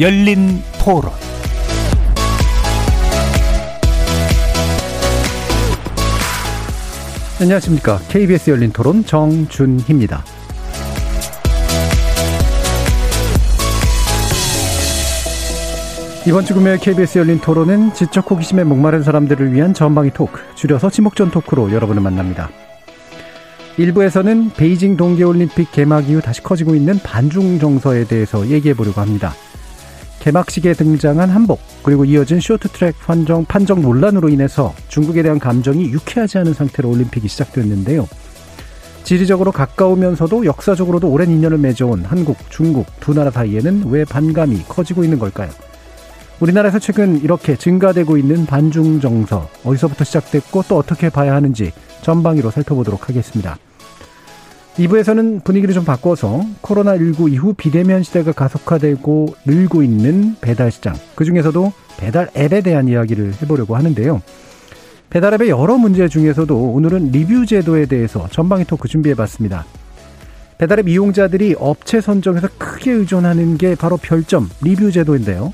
열린 토론 안녕하십니까. KBS 열린 토론 정준희입니다. 이번 주 금요일 KBS 열린 토론은 지적 호기심에 목마른 사람들을 위한 전방위 토크, 줄여서 지목전 토크로 여러분을 만납니다. 일부에서는 베이징 동계올림픽 개막 이후 다시 커지고 있는 반중 정서에 대해서 얘기해 보려고 합니다. 개막식에 등장한 한복, 그리고 이어진 쇼트트랙 판정, 판정 논란으로 인해서 중국에 대한 감정이 유쾌하지 않은 상태로 올림픽이 시작됐는데요. 지리적으로 가까우면서도 역사적으로도 오랜 인연을 맺어온 한국, 중국 두 나라 사이에는 왜 반감이 커지고 있는 걸까요? 우리나라에서 최근 이렇게 증가되고 있는 반중 정서, 어디서부터 시작됐고 또 어떻게 봐야 하는지 전방위로 살펴보도록 하겠습니다. 2부에서는 분위기를 좀 바꿔서 코로나19 이후 비대면 시대가 가속화되고 늘고 있는 배달 시장, 그 중에서도 배달 앱에 대한 이야기를 해보려고 하는데요. 배달 앱의 여러 문제 중에서도 오늘은 리뷰 제도에 대해서 전방위 토크 준비해봤습니다. 배달앱 이용자들이 업체 선정에서 크게 의존하는 게 바로 별점, 리뷰 제도인데요.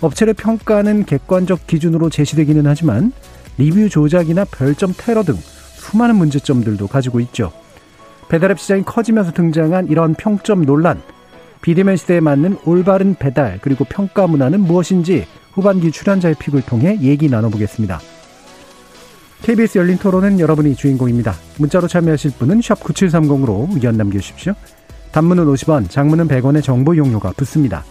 업체를 평가하는 객관적 기준으로 제시되기는 하지만 리뷰 조작이나 별점 테러 등 수많은 문제점들도 가지고 있죠. 배달앱 시장이 커지면서 등장한 이런 평점 논란, 비대면 시대에 맞는 올바른 배달 그리고 평가 문화는 무엇인지 후반기 출연자의 픽을 통해 얘기 나눠보겠습니다. KBS 열린 토론은 여러분이 주인공입니다. 문자로 참여하실 분은 9730으로 의견 남겨주십시오. 단문은 50원, 장문은 100원의 정보 이용료가 붙습니다.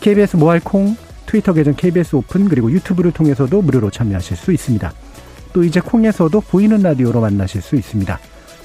KBS 모바일 콩, 트위터 계정 KBS 오픈 그리고 유튜브를 통해서도 무료로 참여하실 수 있습니다. 또 이제 콩에서도 보이는 라디오로 만나실 수 있습니다.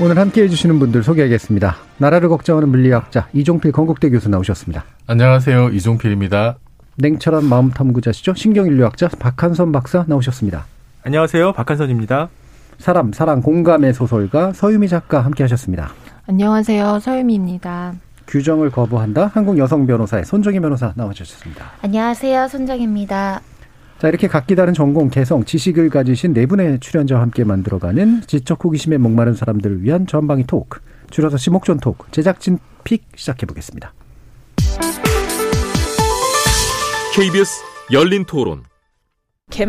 오늘 함께 해주시는 분들 소개하겠습니다. 나라를 걱정하는 물리학자 이종필 건국대 교수 나오셨습니다. 안녕하세요. 이종필입니다. 냉철한 마음 탐구자시죠. 신경인류학자 박한선 박사 나오셨습니다. 안녕하세요. 박한선입니다. 사람, 사랑, 공감의 소설가 서유미 작가 함께 하셨습니다. 안녕하세요. 서유미입니다. 규정을 거부한다. 한국 여성 변호사회 손정희 변호사 나와주셨습니다. 안녕하세요. 손정희입니다. 자, 이렇게 각기 다른 전공, 개성, 지식을 가지신 네 분의 출연자와 함께 만들어가는 지적 호기심에 목마른 사람들을 위한 전방위 토크, 줄여서 시목전 토크, 제작진 pick 시작해보겠습니다. KBS 열린 토론.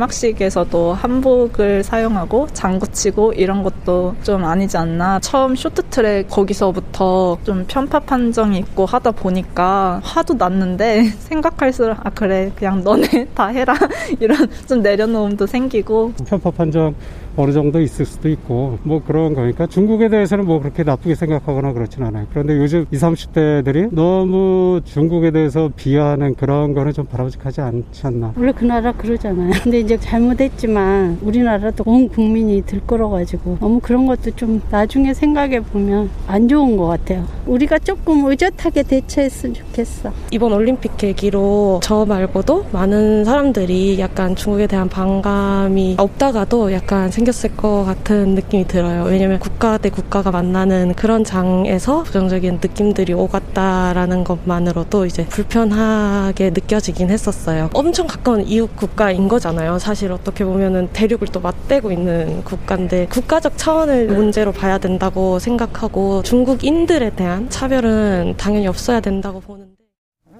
개막식에서도 한복을 사용하고 장구치고 이런 것도 좀 아니지 않나. 처음 쇼트트랙 거기서부터 좀 편파 판정이 있고 하다 보니까 화도 났는데 생각할수록 아 그래. 그냥 너네 다 해라. 이런 좀 내려놓음도 생기고. 편파 판정 어느 정도 있을 수도 있고 뭐 그런 거니까 중국에 대해서는 뭐 그렇게 나쁘게 생각하거나 그렇진 않아요. 그런데 요즘 20, 30대들이 너무 중국에 대해서 비하하는 그런 거는 좀 바람직하지 않지 않나. 원래 그 나라 그러잖아요. 근데 이제 잘못했지만 우리나라도 온 국민이 들끓어가지고 너무 그런 것도 좀 나중에 생각해 보면 안 좋은 것 같아요. 우리가 조금 의젓하게 대처했으면 좋겠어. 이번 올림픽 계기로 저 말고도 많은 사람들이 약간 중국에 대한 반감이 없다가도 약간 생 겼을 것 같은 느낌이 들어요. 왜냐면 국가 대 국가가 만나는 그런 장에서 부정적인 느낌들이 오갔다라는 것만으로도 이제 불편하게 느껴지긴 했었어요. 엄청 가까운 이웃 국가인 거잖아요. 사실 어떻게 보면은 대륙을 또 맞대고 있는 국가인데 국가적 차원의 문제로 봐야 된다고 생각하고 중국인들에 대한 차별은 당연히 없어야 된다고 보는데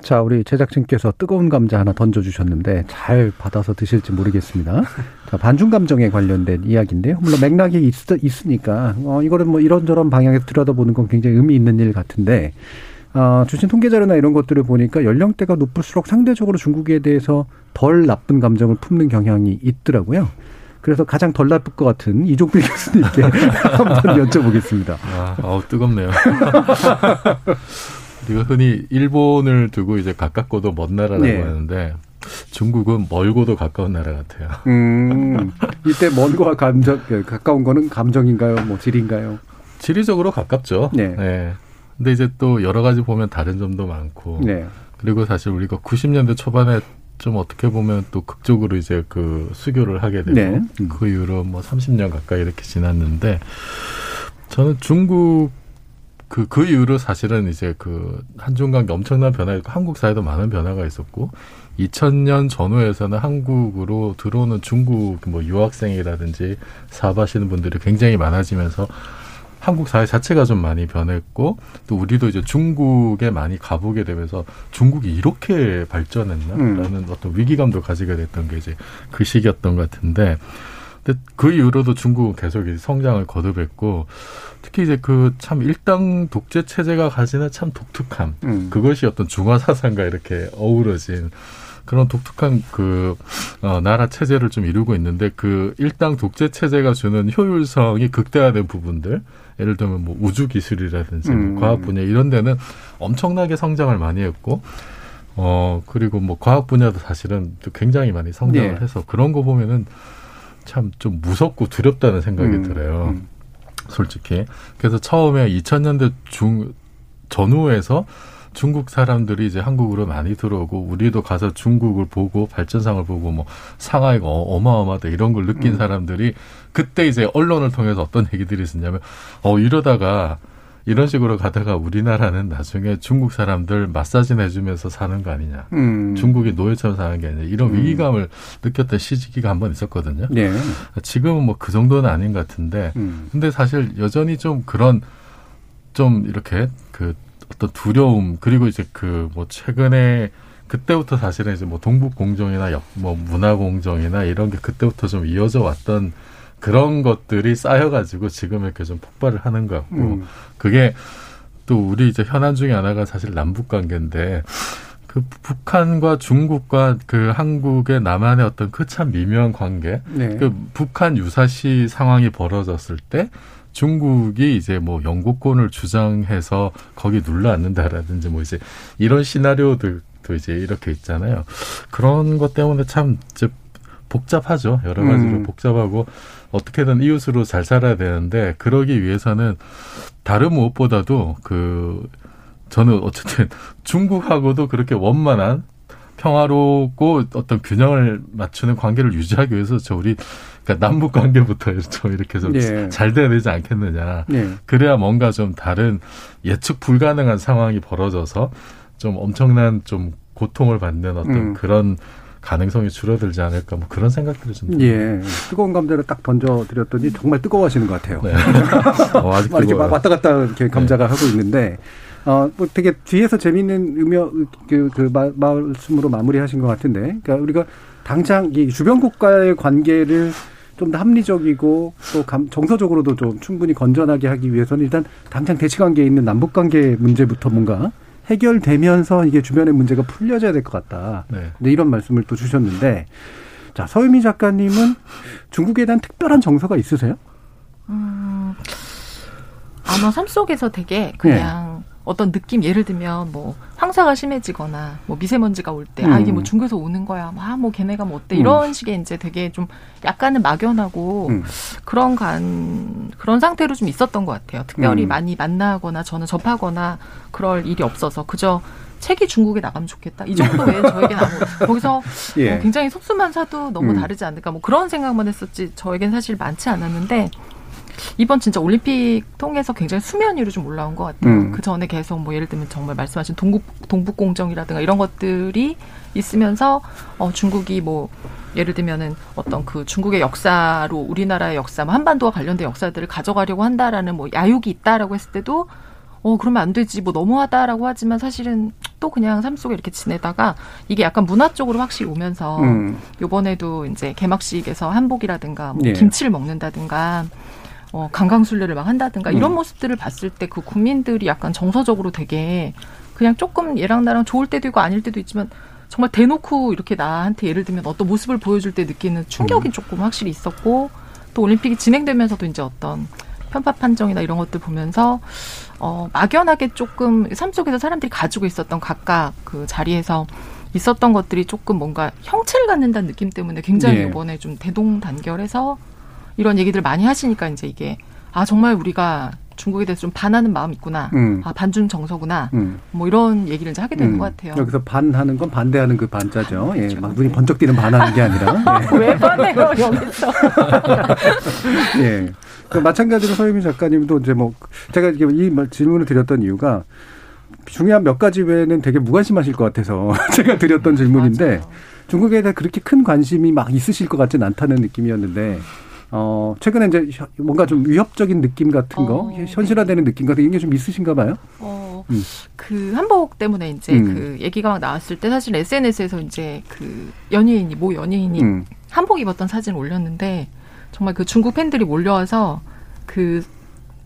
자, 우리 제작진께서 뜨거운 감자 하나 던져주셨는데 잘 받아서 드실지 모르겠습니다. 자, 반중 감정에 관련된 이야기인데요. 물론 맥락이 있, 있으니까 어, 이거를 뭐 이런저런 방향에서 들여다보는 건 굉장히 의미 있는 일 같은데 어, 주신 통계 자료나 이런 것들을 보니까 연령대가 높을수록 상대적으로 중국에 대해서 덜 나쁜 감정을 품는 경향이 있더라고요. 그래서 가장 덜 나쁠 것 같은 이종필 교수님께 한번 여쭤보겠습니다. 아, 어우, 뜨겁네요. 우리가 흔히 일본을 두고 이제 가깝고도 먼 나라라고 네. 하는데 중국은 멀고도 가까운 나라 같아요. 음, 이때 먼과 감정 가까운 거는 감정인가요? 뭐 질인가요? 지리적으로 가깝죠. 네. 네. 근데 이제 또 여러 가지 보면 다른 점도 많고. 네. 그리고 사실 우리가 90년대 초반에 좀 어떻게 보면 또 극적으로 이제 그 수교를 하게 되고 네. 그 이후로 뭐 30년 가까이 이렇게 지났는데 저는 중국 그, 그 이후로 사실은 이제 그 한중 관계 엄청난 변화가 있고 한국 사회도 많은 변화가 있었고 2000년 전후에서는 한국으로 들어오는 중국 뭐 유학생이라든지 사업하시는 분들이 굉장히 많아지면서 한국 사회 자체가 좀 많이 변했고 또 우리도 이제 중국에 많이 가보게 되면서 중국이 이렇게 발전했나라는 음. 어떤 위기감도 가지게 됐던 게 이제 그 시기였던 것 같은데 근데 그 이후로도 중국은 계속 성장을 거듭했고 특히 이제 그 참 일당 독재 체제가 가지는 참 독특함 음. 그것이 어떤 중화 사상과 이렇게 어우러진 그런 독특한 그 어, 나라 체제를 좀 이루고 있는데 그 일당 독재 체제가 주는 효율성이 극대화된 부분들 예를 들면 뭐 우주 기술이라든지 음. 뭐 과학 분야 이런 데는 엄청나게 성장을 많이 했고 어 그리고 뭐 과학 분야도 사실은 또 굉장히 많이 성장을 예. 해서 그런 거 보면은 참 좀 무섭고 두렵다는 생각이 음, 들어요. 음. 솔직히. 그래서 처음에 2000년대 중 전후에서 중국 사람들이 이제 한국으로 많이 들어오고 우리도 가서 중국을 보고 발전상을 보고 뭐 상하이가 어- 어마어마하다 이런 걸 느낀 음. 사람들이 그때 이제 언론을 통해서 어떤 얘기들이 있었냐면 어 이러다가 이런 식으로 가다가 우리나라는 나중에 중국 사람들 마사지 내주면서 사는 거 아니냐. 음. 중국이 노예처럼 사는 게 아니냐. 이런 음. 위기감을 느꼈던 시기가 한 번 있었거든요. 네. 지금은 뭐 그 정도는 아닌 것 같은데 음. 근데 사실 여전히 좀 그런 좀 이렇게 그 어떤 두려움 그리고 이제 그 뭐 최근에 그때부터 사실은 이제 뭐 동북 공정이나 역- 뭐 문화 공정이나 이런 게 그때부터 좀 이어져 왔던 그런 것들이 쌓여가지고 지금 이렇게 좀 폭발을 하는 것 같고 음. 그게 또 우리 이제 현안 중에 하나가 사실 남북 관계인데 그 북한과 중국과 그 한국의 남한의 어떤 그 참 미묘한 관계 네. 그 북한 유사시 상황이 벌어졌을 때 중국이 이제 뭐 영국권을 주장해서 거기 눌러 앉는다라든지 뭐 이제 이런 시나리오들도 이제 이렇게 있잖아요. 그런 것 때문에 참 이제 복잡하죠. 여러 가지로 음. 복잡하고 어떻게든 이웃으로 잘 살아야 되는데 그러기 위해서는 다른 무엇보다도 그 저는 어쨌든 중국하고도 그렇게 원만한 평화롭고 어떤 균형을 맞추는 관계를 유지하기 위해서 저 우리 그러니까 남북 관계부터 좀 이렇게 좀 예. 잘 돼야 되지 않겠느냐. 네. 그래야 뭔가 좀 다른 예측 불가능한 상황이 벌어져서 좀 엄청난 좀 고통을 받는 어떤 음. 그런 가능성이 줄어들지 않을까 뭐 그런 생각들을 좀 예. 뜨거운 감자를 딱 던져 드렸더니 정말 뜨거워하시는 것 같아요. 네. 어, 아직 막 이렇게. 막 왔다 갔다 이렇게 감자가 하고 있는데, 어, 뭐 되게 뒤에서 재밌는 의미, 그, 그 마- 말씀으로 마무리하신 것 같은데, 그러니까 우리가 당장 이 주변 국가의 관계를 좀 더 합리적이고 또 감, 정서적으로도 좀 충분히 건전하게 하기 위해서는 일단 당장 대치 관계에 있는 남북 관계 문제부터 뭔가 해결되면서 이게 주변의 문제가 풀려져야 될 것 같다. 네. 근데 이런 말씀을 또 주셨는데, 자 서유미 작가님은 중국에 대한 특별한 정서가 있으세요? 음, 아마 삶 속에서 되게 그냥 네. 어떤 느낌 예를 들면 뭐 황사가 심해지거나 뭐 미세먼지가 올 때 아 이게 뭐 음. 중국에서 오는 거야 아 뭐 걔네가 뭐 어때 음. 이런 식의 이제 되게 좀 약간은 막연하고 음. 그런 간 그런 상태로 좀 있었던 것 같아요 특별히 음. 많이 만나거나 저는 접하거나 그럴 일이 없어서 그저 책이 중국에 나가면 좋겠다 이 정도 외에 저에겐 아무 거기서 예. 어, 굉장히 속수만 사도 너무 음. 다르지 않을까 뭐 그런 생각만 했었지 저에겐 사실 많지 않았는데 이번 진짜 올림픽 통해서 굉장히 수면 위로 좀 올라온 것 같아요. 음. 그 전에 계속 뭐 예를 들면 정말 말씀하신 동북 동북 공정이라든가 이런 것들이 있으면서 어 중국이 뭐 예를 들면은 어떤 그 중국의 역사로 우리나라의 역사, 뭐 한반도와 관련된 역사들을 가져가려고 한다라는 뭐 야욕이 있다라고 했을 때도 어 그러면 안 되지 뭐 너무하다라고 하지만 사실은 또 그냥 삶 속에 이렇게 지내다가 이게 약간 문화 쪽으로 확실히 오면서 음. 요번에도 이제 개막식에서 한복이라든가 뭐 예. 김치를 먹는다든가 어, 강강술래를 막 한다든가 이런 음. 모습들을 봤을 때 그 국민들이 약간 정서적으로 되게 그냥 조금 얘랑 나랑 좋을 때도 있고 아닐 때도 있지만 정말 대놓고 이렇게 나한테 예를 들면 어떤 모습을 보여줄 때 느끼는 음. 충격이 조금 확실히 있었고 또 올림픽이 진행되면서도 이제 어떤 편파 판정이나 이런 것들 보면서 어 막연하게 조금 삶 속에서 사람들이 가지고 있었던 각각 그 자리에서 있었던 것들이 조금 뭔가 형체를 갖는다는 느낌 때문에 굉장히 예. 이번에 좀 대동단결해서 이런 얘기들 많이 하시니까 이제 이게 아 정말 우리가 중국에 대해서 좀 반하는 마음이 있구나. 음. 아, 반중 정서구나. 음. 뭐 이런 얘기를 이제 하게 되는 음. 것 같아요. 여기서 반하는 건 반대하는 그 반자죠. 예, 막 눈이 번쩍 뜨는 반하는 게 아니라. 예. 왜 반해요, 여기서? 예. 그 마찬가지로 서유미 작가님도 이제 뭐 제가 이게 이 말- 질문을 드렸던 이유가 중요한 몇 가지 외에는 되게 무관심하실 것 같아서 제가 드렸던 질문인데 중국에 대해 그렇게 큰 관심이 막 있으실 것 같지는 않다는 느낌이었는데 어 최근에 이제 혀- 뭔가 좀 위협적인 느낌 같은 거 현실화되는 느낌 같은 게 좀 있으신가 봐요. 어, 음. 그 한복 때문에 이제 음. 그 얘기가 막 나왔을 때 사실 SNS에서 이제 그 연예인이 모 연예인이 음. 한복 입었던 사진을 올렸는데 정말 그 중국 팬들이 몰려와서 그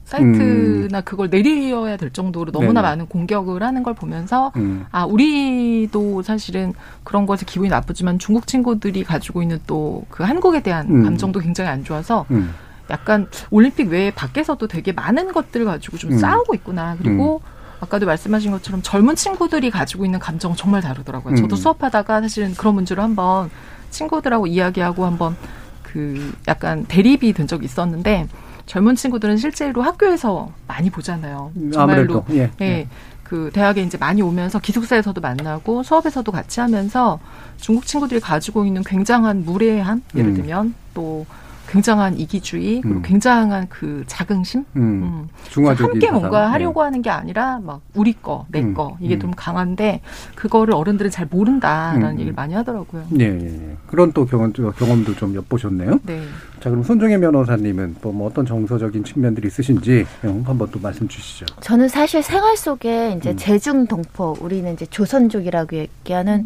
사이트나 그걸 내리어야 될 정도로 너무나 음. 네네. 많은 공격을 하는 걸 보면서 음. 아 우리도 사실은 그런 것에 기분이 나쁘지만 중국 친구들이 가지고 있는 또 그 한국에 대한 음. 감정도 굉장히 안 좋아서 음. 약간 올림픽 외에 밖에서도 되게 많은 것들을 가지고 좀 음. 싸우고 있구나. 그리고 아까도 말씀하신 것처럼 젊은 친구들이 가지고 있는 감정은 정말 다르더라고요. 저도 음. 수업하다가 사실은 그런 문제로 한번 친구들하고 이야기하고 한번 그 약간 대립이 된 적이 있었는데 젊은 친구들은 실제로 학교에서 많이 보잖아요. 정말로 아무래도 예. 예. 그 대학에 이제 많이 오면서 기숙사에서도 만나고 수업에서도 같이 하면서 중국 친구들이 가지고 있는 굉장한 무례함 예를 음. 들면 또 굉장한 이기주의 그리고 음. 굉장한 그 자긍심 음. 중화적인 함께. 뭔가 예. 하려고 하는 게 아니라 막 우리 거, 내 음, 거 이게 음. 좀 강한데 그거를 어른들은 잘 모른다라는 음, 얘기를 많이 하더라고요. 예. 그런 또 경험, 경험도 좀 엿보셨네요. 네. 자, 그럼 손종혜 변호사님은 또뭐 어떤 정서적인 측면들이 있으신지 음, 한번 또 말씀 주시죠. 저는 사실 생활 속에 음. 이제 제중 동포, 우리는 이제 조선족이라고 얘기하는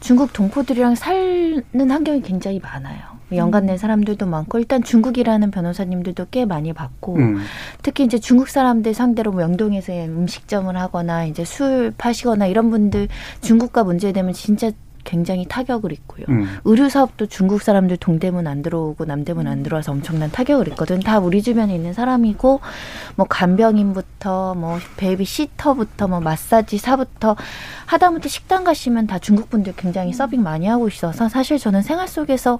중국 동포들이랑 사는 환경이 굉장히 많아요. 연관된 사람들도 많고 일단 중국 일하는 변호사님들도 꽤 많이 봤고 음. 특히 이제 중국 사람들 상대로 뭐 명동에서 음식점을 하거나 이제 술 파시거나 이런 분들 중국과 문제되면 진짜 굉장히 타격을 입고요. 음. 의류 사업도 중국 사람들 동대문 안 들어오고 남대문 안 들어와서 엄청난 타격을 입거든. 다 우리 주변에 있는 사람이고 뭐 간병인부터 뭐 베이비 시터부터 뭐 마사지사부터 하다못해 식당 가시면 다 중국 분들 굉장히 서빙 많이 하고 있어서 사실 저는 생활 속에서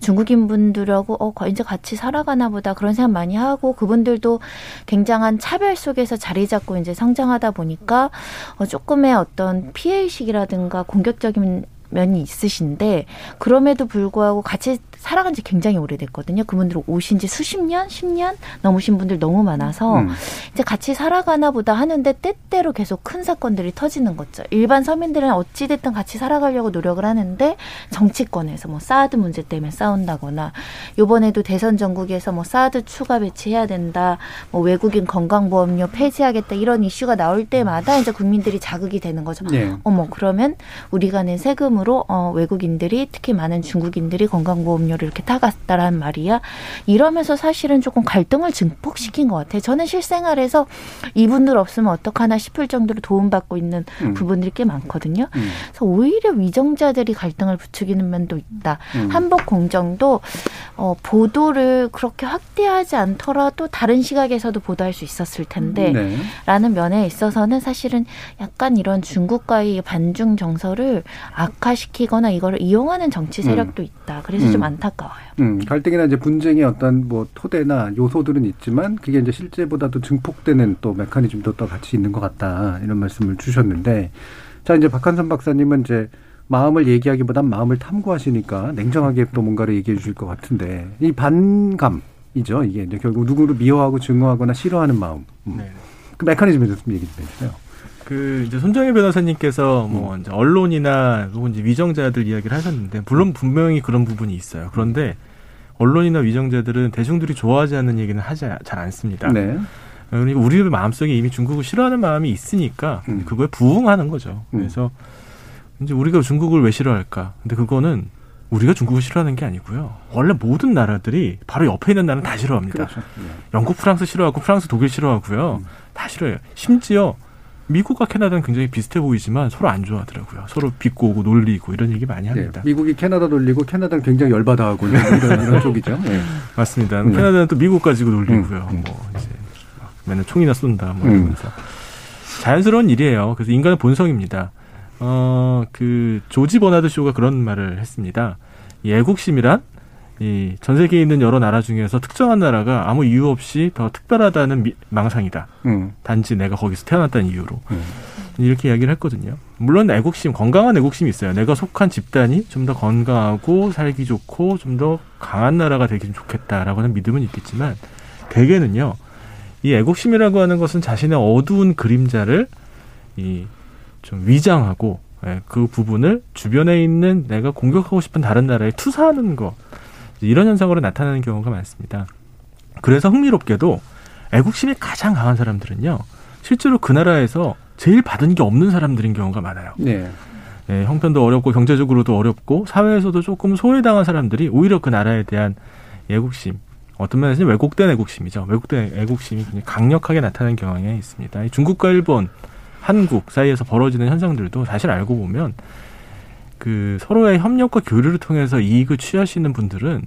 중국인 분들하고 어 이제 같이 살아가나 보다 그런 생각 많이 하고 그분들도 굉장한 차별 속에서 자리 잡고 이제 성장하다 보니까 어 조금의 어떤 피해 의식이라든가 공격적인 면이 있으신데 그럼에도 불구하고 같이 살아간 지 굉장히 오래됐거든요. 그분들 오신 지 수십 년, 십 년 넘으신 분들 너무 많아서 음. 이제 같이 살아가나 보다 하는데 때때로 계속 큰 사건들이 터지는 거죠. 일반 서민들은 어찌됐든 같이 살아가려고 노력을 하는데 정치권에서 뭐 사드 문제 때문에 싸운다거나 요번에도 대선 전국에서 뭐 사드 추가 배치해야 된다, 뭐 외국인 건강보험료 폐지하겠다 이런 이슈가 나올 때마다 이제 국민들이 자극이 되는 거죠. 예. 어머 그러면 우리가 낸 세금으로 어, 외국인들이 특히 많은 중국인들이 건강보험료 를 이렇게 타갔다라는 말이야. 이러면서 사실은 조금 갈등을 증폭시킨 것 같아요. 저는 실생활에서 이분들 없으면 어떡하나 싶을 정도로 도움받고 있는 음. 부분들이 꽤 많거든요. 음. 그래서 오히려 위정자들이 갈등을 부추기는 면도 있다. 음. 한복 공정도 어, 보도를 그렇게 확대하지 않더라도 다른 시각에서도 보도할 수 있었을 텐데 네. 라는 면에 있어서는 사실은 약간 이런 중국과의 반중 정서를 악화시키거나 이거를 이용하는 정치 세력도 있다. 그래서 좀 음. 안타까워요. 음, 갈등이나 이제 분쟁의 어떤 뭐 토대나 요소들은 있지만 그게 이제 실제보다도 증폭되는 또 메커니즘도 또 같이 있는 것 같다 이런 말씀을 주셨는데 자 이제 박한선 박사님은 이제 마음을 얘기하기보단 마음을 탐구하시니까 냉정하게 또 뭔가를 얘기해 주실 것 같은데 이 반감이죠 이게 이제 결국 누구를 미워하고 증오하거나 싫어하는 마음 음. 네. 그 메커니즘에 대해서 좀 얘기 좀 해주세요. 그 이제 손정혜 변호사님께서 뭐 이제 언론이나 혹은 이제 위정자들 이야기를 하셨는데 물론 분명히 그런 부분이 있어요. 그런데 언론이나 위정자들은 대중들이 좋아하지 않는 얘기는 하지 잘 않습니다. 네. 그러니까 우리 마음속에 이미 중국을 싫어하는 마음이 있으니까 음. 그거에 부응하는 거죠. 그래서 이제 우리가 중국을 왜 싫어할까? 근데 그거는 우리가 중국을 싫어하는 게 아니고요. 원래 모든 나라들이 바로 옆에 있는 나라는 다 싫어합니다. 그렇죠. 네. 영국, 프랑스 싫어하고 프랑스, 독일 싫어하고요. 음. 다 싫어해요. 심지어 미국과 캐나다는 굉장히 비슷해 보이지만 서로 안 좋아하더라고요. 서로 비꼬고 놀리고 이런 얘기 많이 합니다. 네. 미국이 캐나다 돌리고 캐나다는 굉장히 열받아하고 이런, 이런 쪽이죠. 네. 맞습니다. 네. 캐나다는 또 미국 가지고 놀리고요. 음, 음. 뭐 이제 막 맨날 총이나 쏜다 뭐 음. 이러면서 자연스러운 일이에요. 그래서 인간의 본성입니다. 어, 그 조지 버나드 쇼가 그런 말을 했습니다. 이 애국심이란 이 전 세계에 있는 여러 나라 중에서 특정한 나라가 아무 이유 없이 더 특별하다는 미- 망상이다. 음. 단지 내가 거기서 태어났다는 이유로 음. 이렇게 이야기를 했거든요. 물론 애국심, 건강한 애국심이 있어요. 내가 속한 집단이 좀 더 건강하고 살기 좋고 좀 더 강한 나라가 되기 좀 좋겠다라고 하는 믿음은 있겠지만 대개는요. 이 애국심이라고 하는 것은 자신의 어두운 그림자를 이 좀 위장하고 예, 그 부분을 주변에 있는 내가 공격하고 싶은 다른 나라에 투사하는 것 이런 현상으로 나타나는 경우가 많습니다. 그래서 흥미롭게도 애국심이 가장 강한 사람들은요 실제로 그 나라에서 제일 받은 게 없는 사람들인 경우가 많아요. 네. 예, 형편도 어렵고 경제적으로도 어렵고 사회에서도 조금 소외당한 사람들이 오히려 그 나라에 대한 애국심 어떤 면에서는 왜곡된 애국심이죠. 왜곡된 애국심이 굉장히 강력하게 나타나는 경향이 있습니다. 이 중국과 일본, 한국 사이에서 벌어지는 현상들도 사실 알고 보면 그 서로의 협력과 교류를 통해서 이익을 취하시는 분들은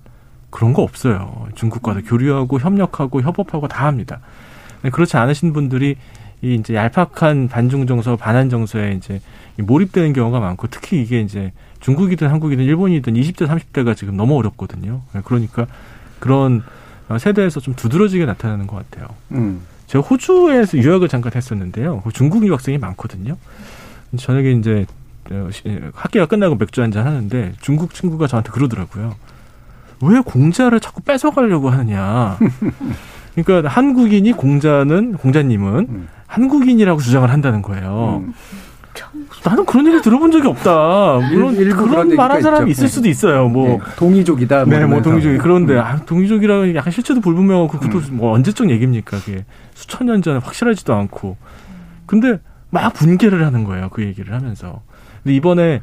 그런 거 없어요. 중국과도 교류하고 협력하고 협업하고 다 합니다. 네, 그렇지 않으신 분들이 이 이제 얄팍한 반중 정서, 반한 정서에 이제 이 몰입되는 경우가 많고 특히 이게 이제 중국이든 한국이든 일본이든 20대, 30대가 지금 너무 어렵거든요. 네, 그러니까 그런 어, 세대에서 좀 두드러지게 나타나는 것 같아요. 음. 제가 호주에서 유학을 잠깐 했었는데요. 그 중국 유학생이 많거든요. 저녁에 이제 학기가 끝나고 맥주 한잔 하는데 중국 친구가 저한테 그러더라고요. 왜 공자를 자꾸 뺏어가려고 하느냐. 그러니까 한국인이 공자는 공자님은 한국인이라고 주장을 한다는 거예요. 나는 그런 얘기 들어본 적이 없다. 물론 일- 그런 말한 사람이 있죠. 있을 수도 있어요. 뭐 네, 동이족이다. 네, 뭐. 동이족이 그런데 아, 동이족이라고 약간 실체도 불분명하고 그것도 뭐 언제적 얘기입니까? 그게 수천 년 전에 확실하지도 않고. 근데 막 분개를 하는 거예요. 그 얘기를 하면서. 근데 이번에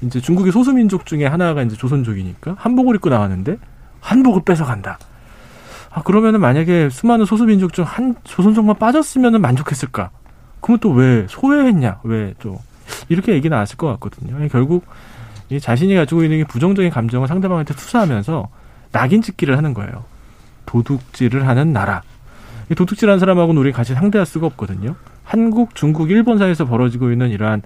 이제 중국의 소수민족 중에 하나가 이제 조선족이니까 한복을 입고 나왔는데 한복을 뺏어간다. 아 그러면은 만약에 수많은 소수민족 중 한 조선족만 빠졌으면은 만족했을까? 그러면 또 왜 소외했냐? 왜 또 이렇게 얘기 나왔을 것 같거든요. 결국 이 자신이 가지고 있는 이 부정적인 감정을 상대방한테 투사하면서 낙인 찍기를 하는 거예요. 도둑질을 하는 나라. 이 도둑질하는 사람하고는 우리 같이 상대할 수가 없거든요. 한국, 중국, 일본 사이에서 벌어지고 있는 이러한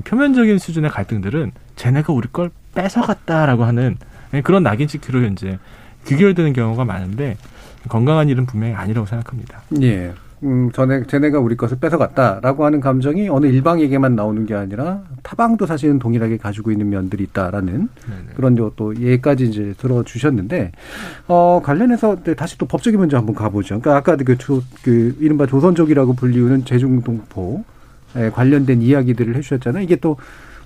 이 표면적인 수준의 갈등들은 쟤네가 우리 걸 뺏어갔다라고 하는 그런 낙인 찍기로 이제 귀결되는 경우가 많은데 건강한 일은 분명히 아니라고 생각합니다. 예. 음, 전에, 쟤네가 우리 것을 뺏어갔다라고 하는 감정이 어느 일방에게만 나오는 게 아니라 타방도 사실은 동일하게 가지고 있는 면들이 있다라는 그런 요또 예까지 이제 들어주셨는데, 어, 관련해서 네, 다시 또 법적인 문제 한번 가보죠. 그러니까 아까 그, 조, 그, 이른바 조선족이라고 불리우는 제중동포에 관련된 이야기들을 해주셨잖아요. 이게 또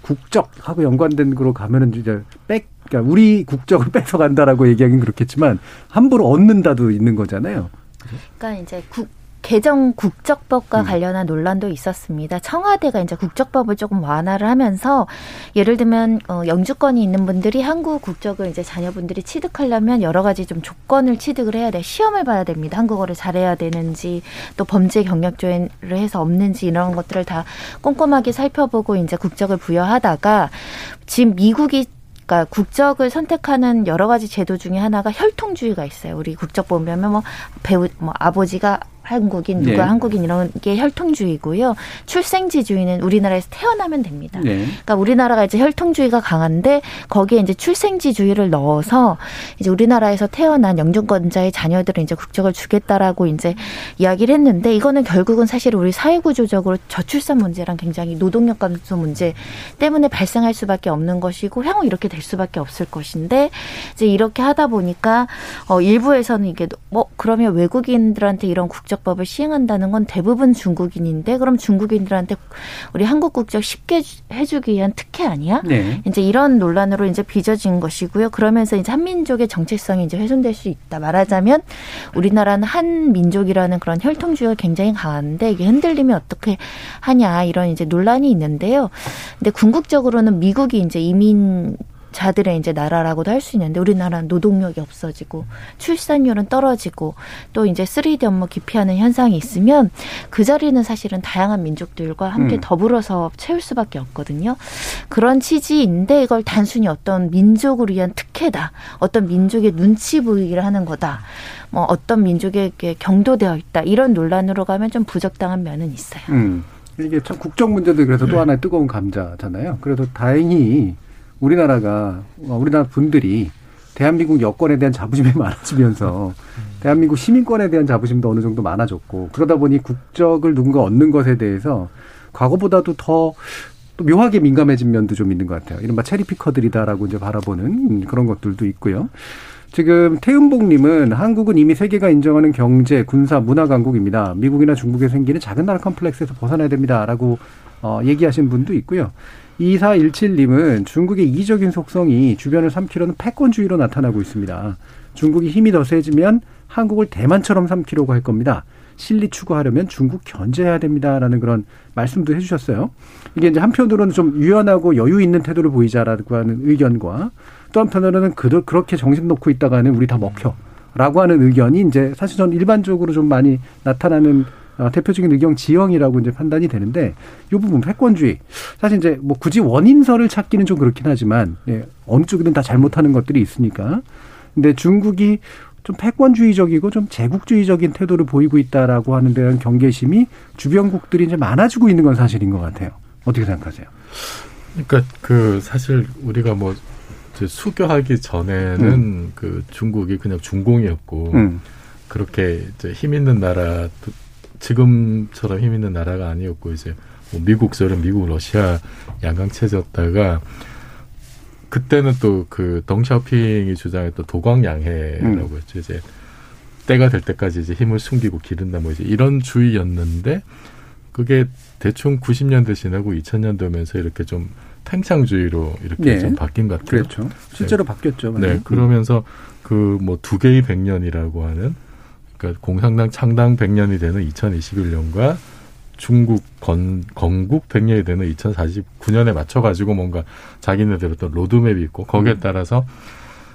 국적하고 연관된 거로 가면은 이제 뺏, 그러니까 우리 국적을 뺏어 간다라고 얘기하긴 그렇겠지만 함부로 얻는다도 있는 거잖아요. 그러니까 이제 국 개정 국적법과 음. 관련한 논란도 있었습니다. 청와대가 이제 국적법을 조금 완화를 하면서 예를 들면 어, 영주권이 있는 분들이 한국 국적을 이제 자녀분들이 취득하려면 여러 가지 좀 조건을 취득을 해야 돼. 시험을 봐야 됩니다. 한국어를 잘해야 되는지 또 범죄 경력조회를 해서 없는지 이런 것들을 다 꼼꼼하게 살펴보고 이제 국적을 부여하다가 지금 미국이 그러니까 국적을 선택하는 여러 가지 제도 중에 하나가 혈통주의가 있어요. 우리 국적 보면 뭐 배우 뭐 아버지가 한국인 누가 네. 한국인 이런 게 혈통주의고요. 출생지주의는 우리나라에서 태어나면 됩니다. 네. 그러니까 우리나라가 이제 혈통주의가 강한데 거기에 이제 출생지주의를 넣어서 이제 우리나라에서 태어난 영주권자의 자녀들은 이제 국적을 주겠다라고 이제 이야기를 했는데 이거는 결국은 사실 우리 사회구조적으로 저출산 문제랑 굉장히 노동력 감소 문제 때문에 발생할 수밖에 없는 것이고 향후 이렇게 될 수밖에 없을 것인데 이제 이렇게 하다 보니까 어 일부에서는 이게 뭐 그러면 외국인들한테 이런 국적 법을 시행한다는 건 대부분 중국인인데 그럼 중국인들한테 우리 한국 국적 쉽게 주- 해주기 위한 특혜 아니야? 네. 이제 이런 논란으로 이제 빚어진 것이고요. 그러면서 이제 한민족의 정체성이 이제 훼손될 수 있다. 말하자면 우리나라는 한 민족이라는 그런 혈통주의가 굉장히 강한데 이게 흔들리면 어떻게 하냐 이런 이제 논란이 있는데요. 근데 궁극적으로는 미국이 이제 이민 자들의 이제 나라라고도 할 수 있는데 우리나라는 노동력이 없어지고 출산율은 떨어지고 또 이제 3D 업무 기피하는 현상이 있으면 그 자리는 사실은 다양한 민족들과 함께 음. 더불어서 채울 수밖에 없거든요. 그런 취지인데 이걸 단순히 어떤 민족을 위한 특혜다. 어떤 민족의 눈치 보이기를 하는 거다. 뭐 어떤 민족에게 경도되어 있다. 이런 논란으로 가면 좀 부적당한 면은 있어요. 음. 이게 참 국적 문제도 그래서 또 하나의 뜨거운 감자잖아요. 그래도 다행히 우리나라가 어, 우리나라 분들이 대한민국 여권에 대한 자부심이 많아지면서 대한민국 시민권에 대한 자부심도 어느 정도 많아졌고 그러다 보니 국적을 누군가 얻는 것에 대해서 과거보다도 더 또 묘하게 민감해진 면도 좀 있는 것 같아요. 이른바 체리피커들이다라고 이제 바라보는 그런 것들도 있고요. 지금 태은복님은 한국은 이미 세계가 인정하는 경제, 군사, 문화 강국입니다. 미국이나 중국에 생기는 작은 나라 컴플렉스에서 벗어나야 됩니다라고 어, 얘기하신 분도 있고요. 2417님은 중국의 이기적인 속성이 주변을 삼키려는 패권주의로 나타나고 있습니다. 중국이 힘이 더 세지면 한국을 대만처럼 삼키려고 할 겁니다. 실리 추구하려면 중국 견제해야 됩니다라는 그런 말씀도 해주셨어요. 이게 이제 한편으로는 좀 유연하고 여유 있는 태도를 보이자라고 하는 의견과 또 한편으로는 그, 그렇게 정신 놓고 있다가는 우리 다 먹혀. 라고 하는 의견이 이제 사실 저는 일반적으로 좀 많이 나타나는 어, 대표적인 의견 지형이라고 이제 판단이 되는데 이 부분 패권주의 사실 이제 뭐 굳이 원인설을 찾기는 좀 그렇긴 하지만 예, 어느 쪽이든 다 잘못하는 것들이 있으니까 근데 중국이 좀 패권주의적이고 좀 제국주의적인 태도를 보이고 있다라고 하는 대한 경계심이 주변국들이 이제 많아지고 있는 건 사실인 것 같아요. 어떻게 생각하세요? 그러니까 그 사실 우리가 뭐 수교하기 전에는 음. 그 중국이 그냥 중공이었고 음. 그렇게 이제 힘 있는 나라 지금처럼 힘 있는 나라가 아니었고 이제 뭐 미국처럼 미국 러시아 양강 체제였다가 그때는 또 그 덩샤오핑이 주장했던 도광양해라고 음. 했죠. 이제 때가 될 때까지 이제 힘을 숨기고 기른다 뭐 이제 이런 주의였는데 그게 대충 90년대 지나고 2000년대 오면서 이렇게 좀 팽창주의로 이렇게 네. 좀 바뀐 것 같아요. 그렇죠. 실제로 네. 바뀌었죠. 네. 음. 그러면서 그 뭐 두 개의 백년이라고 하는 그러니까 공산당 창당 백년이 되는 2021년과 중국 건, 건국 100년이 되는 2049년에 맞춰가지고 뭔가 자기네들 어떤 로드맵이 있고 거기에 음. 따라서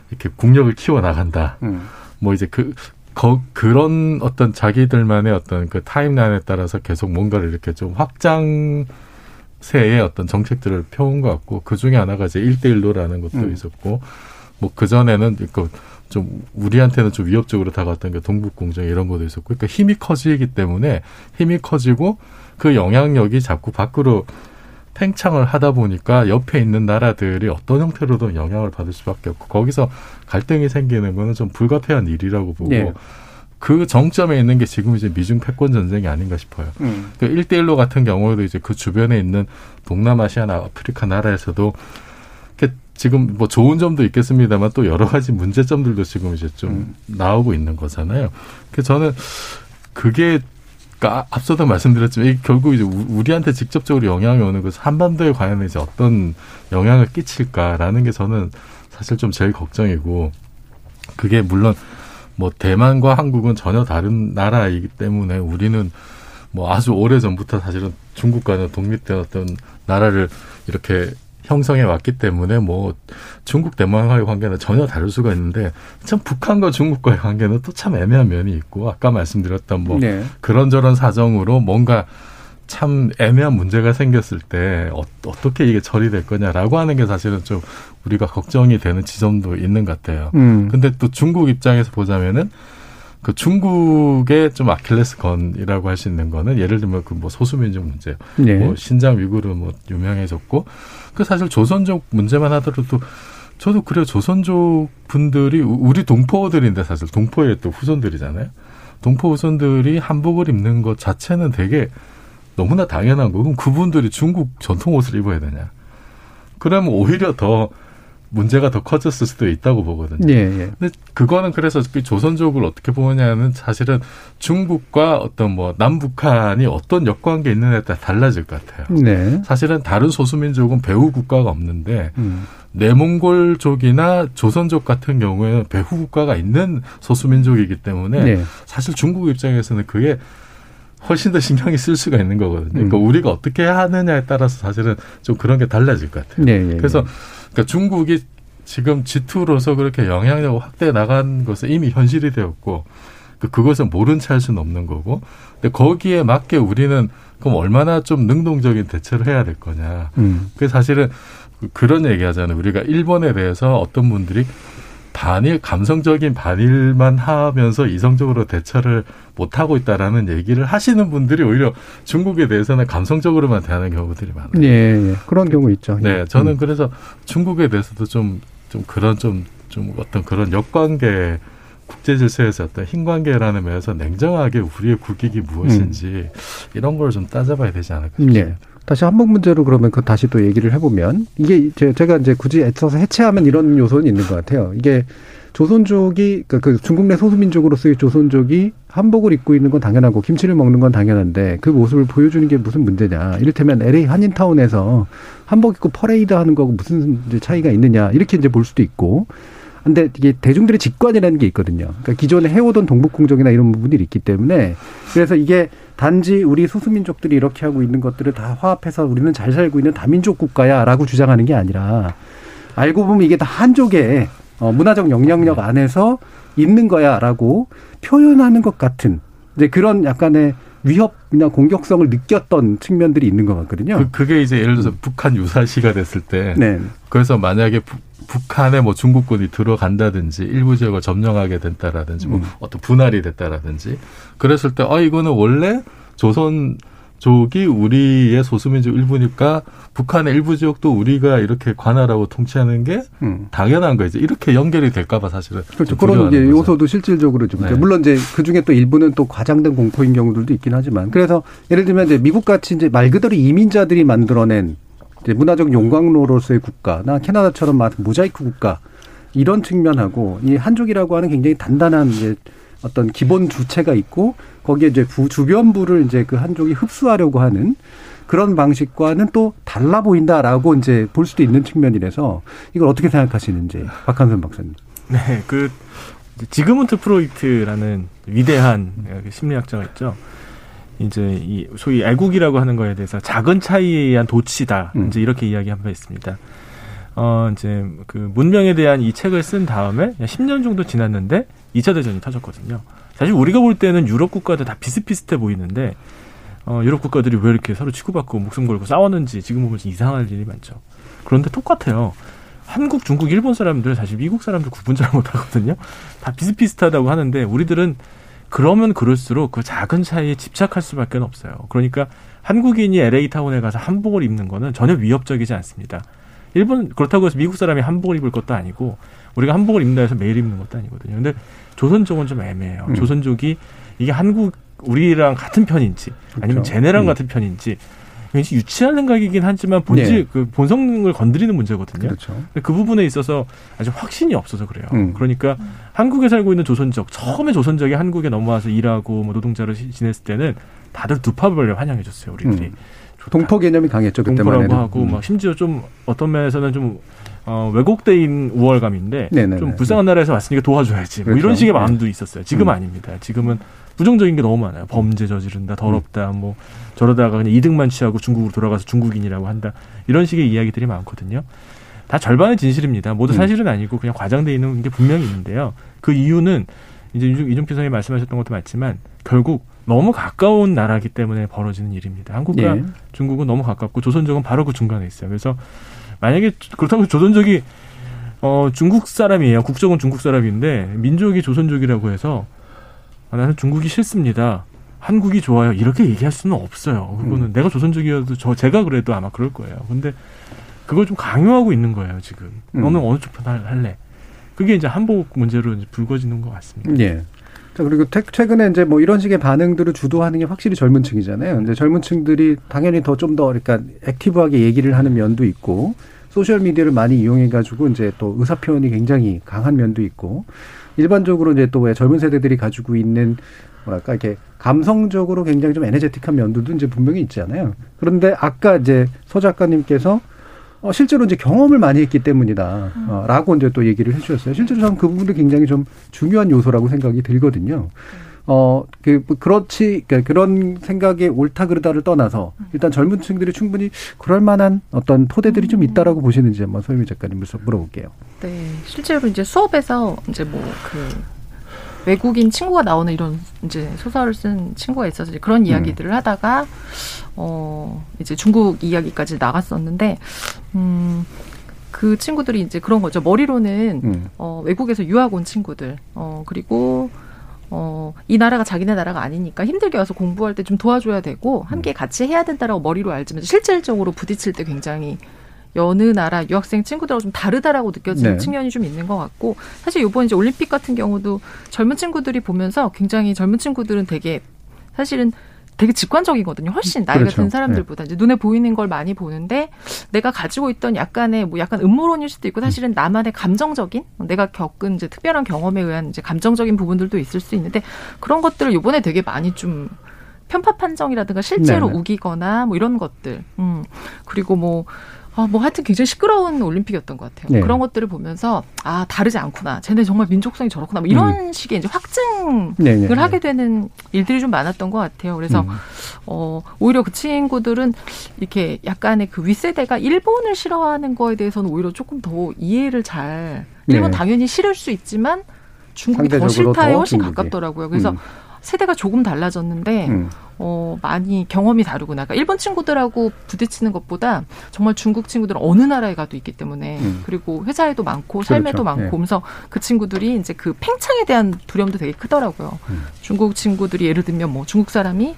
이렇게 국력을 키워 나간다. 음. 뭐 이제 그, 거, 그런 어떤 자기들만의 어떤 그 타임라인에 따라서 계속 뭔가를 이렇게 좀 확장 세의 어떤 정책들을 펴온 것 같고 그 중에 하나가 이제 일대일로라는 것도 음. 있었고 뭐 그전에는 그 좀 우리한테는 좀 위협적으로 다가왔던 게 동북 공정 이런 것도 있었고 그러니까 힘이 커지기 때문에 힘이 커지고 그 영향력이 자꾸 밖으로 팽창을 하다 보니까 옆에 있는 나라들이 어떤 형태로든 영향을 받을 수밖에 없고 거기서 갈등이 생기는 거는 좀 불가피한 일이라고 보고 네. 그 정점에 있는 게 지금 이제 미중 패권 전쟁이 아닌가 싶어요. 음. 그 1대1로 같은 경우에도 이제 그 주변에 있는 동남아시아나 아프리카 나라에서도 지금 뭐 좋은 점도 있겠습니다만 또 여러 가지 문제점들도 지금 이제 좀 음. 나오고 있는 거잖아요. 그 저는 그게 그러니까 앞서도 말씀드렸지만 결국 이제 우리한테 직접적으로 영향이 오는 것은 한반도에 과연 이제 어떤 영향을 끼칠까라는 게 저는 사실 좀 제일 걱정이고 그게 물론 뭐 대만과 한국은 전혀 다른 나라이기 때문에 우리는 뭐 아주 오래 전부터 사실은 중국과는 독립되었던 나라를 이렇게 형성해 왔기 때문에 뭐 중국 대만과의 관계는 전혀 다를 수가 있는데 참 북한과 중국과의 관계는 또 참 애매한 면이 있고 아까 말씀드렸던 뭐 네. 그런저런 사정으로 뭔가 참 애매한 문제가 생겼을 때 어, 떻게 이게 처리될 거냐라고 하는 게 사실은 좀 우리가 걱정이 되는 지점도 있는 것 같아요. 음. 근데 또 중국 입장에서 보자면은 그 중국의 좀 아킬레스건이라고 할 수 있는 거는 예를 들면 그 뭐 소수민족 문제, 네. 뭐 신장 위구르 뭐 유명해졌고 그 사실 조선족 문제만 하더라도 저도 그래요. 조선족 분들이 우리 동포들인데 사실 동포의 또 후손들이잖아요. 동포 후손들이 한복을 입는 것 자체는 되게 너무나 당연한 거고 그럼 그분들이 중국 전통 옷을 입어야 되냐? 그러면 오히려 더 문제가 더 커졌을 수도 있다고 보거든요. 예, 예. 근데 그거는 그래서 그 조선족을 어떻게 보느냐는 사실은 중국과 어떤 뭐 남북한이 어떤 역관계 있느냐에 따라 달라질 것 같아요. 네. 사실은 다른 소수민족은 배후 국가가 없는데 음. 내몽골족이나 조선족 같은 경우에는 배후 국가가 있는 소수민족이기 때문에 네. 사실 중국 입장에서는 그게 훨씬 더 신경이 쓸 수가 있는 거거든요. 그러니까 음. 우리가 어떻게 하느냐에 따라서 사실은 좀 그런 게 달라질 것 같아요. 네, 네, 그래서 그러니까 중국이 지금 G2로서 그렇게 영향력을 확대해 나간 것은 이미 현실이 되었고 그 그것은 모른 채 할 수는 없는 거고 근데 거기에 맞게 우리는 그럼 얼마나 좀 능동적인 대처를 해야 될 거냐. 음. 그 사실은 그런 얘기 하잖아요. 우리가 일본에 대해서 어떤 분들이 반일 감성적인 반일만 하면서 이성적으로 대처를 못 하고 있다라는 얘기를 하시는 분들이 오히려 중국에 대해서는 감성적으로만 대하는 경우들이 많아요. 예, 예. 그런 경우 있죠. 네, 저는 음. 그래서 중국에 대해서도 좀 좀 그런 좀 좀 어떤 그런 역관계 국제 질서에서 어떤 흰 관계라는 면에서 냉정하게 우리의 국익이 무엇인지 음. 이런 걸 좀 따져봐야 되지 않을까 싶습니다. 네. 다시 한복 문제로 그러면 그 다시 또 얘기를 해보면 이게 제가 이제 굳이 애써서 해체하면 이런 요소는 있는 것 같아요. 이게 조선족이 그러니까 그 중국 내 소수민족으로서의 조선족이 한복을 입고 있는 건 당연하고 김치를 먹는 건 당연한데 그 모습을 보여주는 게 무슨 문제냐. 이를테면 LA 한인타운에서 한복 입고 퍼레이드 하는 거하고 무슨 차이가 있느냐. 이렇게 이제 볼 수도 있고. 근데 이게 대중들의 직관이라는 게 있거든요. 그러니까 기존에 해오던 동북공정이나 이런 부분들이 있기 때문에 그래서 이게 단지 우리 소수민족들이 이렇게 하고 있는 것들을 다 화합해서 우리는 잘 살고 있는 다민족 국가야라고 주장하는 게 아니라 알고 보면 이게 다 한족의 어, 문화적 영향력 네. 안에서 있는 거야라고 표현하는 것 같은 이제 그런 약간의 위협이나 공격성을 느꼈던 측면들이 있는 것 같거든요. 그, 게 이제 예를 들어서 음. 북한 유사시가 됐을 때, 네. 그래서 만약에 부, 북한에 뭐 중국군이 들어간다든지 일부 지역을 점령하게 된다라든지 뭐 음. 어떤 분할이 됐다라든지 그랬을 때, 어 이거는 원래 조선 족이 우리의 소수민족 일부니까 북한의 일부 지역도 우리가 이렇게 관할하고 통치하는 게 음. 당연한 거죠. 이렇게 연결이 될까봐 사실은 그렇죠. 그런 이제 요소도 실질적으로 좀 네. 물론 이제 그 중에 또 일부는 또 과장된 공포인 경우들도 있긴 하지만 그래서 예를 들면 이제 미국 같이 이제 말 그대로 이민자들이 만들어낸 이제 문화적 용광로로서의 국가나 캐나다처럼 모자이크 국가 이런 측면하고 이 한족이라고 하는 굉장히 단단한 이제 어떤 기본 주체가 있고 거기에 이제 부, 주변부를 이제 그 한족이 흡수하려고 하는 그런 방식과는 또 달라 보인다라고 이제 볼 수도 있는 측면이라서 이걸 어떻게 생각하시는지 박한선 박사님. 네, 그 지그문트 프로이트라는 위대한 심리학자가 있죠. 이제 이 소위 애국이라고 하는 거에 대해서 작은 차이에 의한 도취다. 음. 이제 이렇게 이야기한 바 있습니다. 어, 이제 그 문명에 대한 이 책을 쓴 다음에 10년 정도 지났는데 2차 대전이 터졌거든요. 사실 우리가 볼 때는 유럽 국가들 다 비슷비슷해 보이는데 어, 유럽 국가들이 왜 이렇게 서로 치고받고 목숨 걸고 싸웠는지 지금 보면 이상할 일이 많죠. 그런데 똑같아요. 한국, 중국, 일본 사람들 사실 미국 사람들 구분 잘 못하거든요. 다 비슷비슷하다고 하는데 우리들은 그러면 그럴수록 그 작은 차이에 집착할 수밖에 없어요. 그러니까 한국인이 LA 타운에 가서 한복을 입는 거는 전혀 위협적이지 않습니다. 일본 그렇다고 해서 미국 사람이 한복을 입을 것도 아니고 우리가 한복을 입는다 해서 매일 입는 것도 아니거든요. 근데 조선족은 좀 애매해요. 음. 조선족이 이게 한국 우리랑 같은 편인지 아니면 그렇죠. 쟤네랑 음. 같은 편인지 왠지 유치한 생각이긴 하지만 본질 네. 그 본성을 건드리는 문제거든요. 그렇죠. 그 부분에 있어서 아직 확신이 없어서 그래요. 음. 그러니까 음. 한국에 살고 있는 조선족 처음에 조선족이 한국에 넘어와서 일하고 뭐 노동자로 지냈을 때는 다들 두 팝을 환영해줬어요. 우리들이. 음. 동포 개념이 강했죠 그때만 해도. 하고 음. 막 심지어 좀 어떤 면에서는 좀 어, 왜곡된 우월감인데 네네네. 좀 불쌍한 나라에서 왔으니까 도와줘야지. 그렇죠. 뭐 이런. 식의 네. 마음도 있었어요. 지금 음. 아닙니다. 지금은 부정적인 게 너무 많아요. 범죄 저지른다, 더럽다, 뭐 저러다가 그냥 이득만 취하고 중국으로 돌아가서 중국인이라고 한다. 이런 식의 이야기들이 많거든요. 다 절반의 진실입니다. 모두 음. 사실은 아니고 그냥 과장돼 있는 게 분명히 있는데요. 그 이유는 이제 이종필 선생님이 말씀하셨던 것도 맞지만 결국 너무 가까운 나라기 때문에 벌어지는 일입니다. 한국과 예. 중국은 너무 가깝고 조선족은 바로 그 중간에 있어요. 그래서 만약에 그렇다고 조선족이 어 중국 사람이에요. 국적은 중국 사람인데 민족이 조선족이라고 해서 아, 나는 중국이 싫습니다. 한국이 좋아요. 이렇게 얘기할 수는 없어요. 그거는 음. 내가 조선족이어도 저 제가 그래도 아마 그럴 거예요. 근데 그걸 좀 강요하고 있는 거예요. 지금 음. 너는 어느 쪽 편 할래? 그게 이제 한복 문제로 이제 불거지는 것 같습니다. 예. 자, 그리고 최근에 이제 뭐 이런 식의 반응들을 주도하는 게 확실히 젊은 층이잖아요. 이제 젊은 층들이 당연히 더좀더 그러니까 액티브하게 얘기를 하는 면도 있고 소셜 미디어를 많이 이용해 가지고 이제 또 의사 표현이 굉장히 강한 면도 있고 일반적으로 이제 또 왜 젊은 세대들이 가지고 있는 뭐랄까 이렇게 감성적으로 굉장히 좀 에너제틱한 면들도 이제 분명히 있잖아요. 그런데 아까 이제 서 작가님께서 어, 실제로 이제 경험을 많이 했기 때문이다. 음. 어, 라고 이제 또 얘기를 해 주셨어요. 실제로 저는 그 부분도 굉장히 좀 중요한 요소라고 생각이 들거든요. 어, 그, 뭐 그렇지, 그러니까 그런 생각에 옳다 그르다를 떠나서 일단 젊은 층들이 충분히 그럴 만한 어떤 토대들이 좀 있다라고 보시는지 한번 소유미 작가님 물어볼게요. 네. 실제로 이제 수업에서 이제 뭐 그 외국인 친구가 나오는 이런 이제 소설을 쓴 친구가 있어서 그런 이야기들을 음. 하다가 어 이제 중국 이야기까지 나갔었는데 음. 그 친구들이 이제 그런 거죠. 머리로는 음. 어, 외국에서 유학 온 친구들, 어, 그리고 어, 이 나라가 자기네 나라가 아니니까 힘들게 와서 공부할 때 좀 도와줘야 되고 함께 같이 해야 된다라고 머리로 알지만 실질적으로 부딪힐 때 굉장히 여느 나라 유학생 친구들하고 좀 다르다라고 느껴지는 네. 측면이 좀 있는 것 같고 사실 이번 이제 올림픽 같은 경우도 젊은 친구들이 보면서 굉장히 젊은 친구들은 되게 사실은 되게 직관적이거든요. 훨씬 나이가 그렇죠. 든 사람들보다 이제 눈에 보이는 걸 많이 보는데 내가 가지고 있던 약간의 뭐 약간 음모론일 수도 있고 사실은 나만의 감정적인 내가 겪은 이제 특별한 경험에 의한 이제 감정적인 부분들도 있을 수 있는데 그런 것들을 요번에 되게 많이 좀 편파 판정이라든가 실제로 네네. 우기거나 뭐 이런 것들. 음. 그리고 뭐 아, 뭐 하여튼 굉장히 시끄러운 올림픽이었던 것 같아요. 네. 그런 것들을 보면서 아 다르지 않구나. 쟤네 정말 민족성이 저렇구나. 뭐 이런 식의 이제 확증을 네, 네, 네. 하게 되는 일들이 좀 많았던 것 같아요. 그래서 음. 어 오히려 그 친구들은 이렇게 약간의 그 윗세대가 일본을 싫어하는 거에 대해서는 오히려 조금 더 이해를 잘 일본 네. 당연히 싫을 수 있지만 중국이 더 싫다에 더 훨씬 중국이. 가깝더라고요. 그래서 음. 세대가 조금 달라졌는데 음. 어, 많이 경험이 다르구나. 그러니까 일본 친구들하고 부딪히는 것보다 정말 중국 친구들은 어느 나라에 가도 있기 때문에 음. 그리고 회사에도 많고 삶에도 그렇죠. 많고 예. 그러면서 그 친구들이 이제 그 팽창에 대한 두려움도 되게 크더라고요. 음. 중국 친구들이 예를 들면 뭐 중국 사람이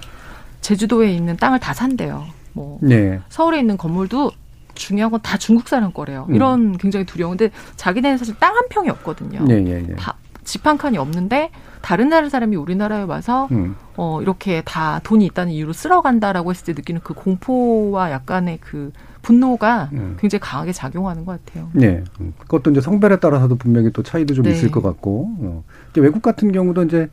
제주도에 있는 땅을 다 산대요. 뭐 네. 서울에 있는 건물도 중요한 건 다 중국 사람 거래요. 음. 이런 굉장히 두려운데 자기네는 사실 땅 한 평이 없거든요. 예, 예, 예. 다 집 한 칸이 없는데 다른 나라 사람이 우리나라에 와서 음. 어 이렇게 다 돈이 있다는 이유로 쓸어간다라고 했을 때 느끼는 그 공포와 약간의 그 분노가 음. 굉장히 강하게 작용하는 것 같아요. 네. 음, 그것도 이제 성별에 따라서도 분명히 또 차이도 좀 네. 있을 것 같고. 어. 이제 외국 같은 경우도 이제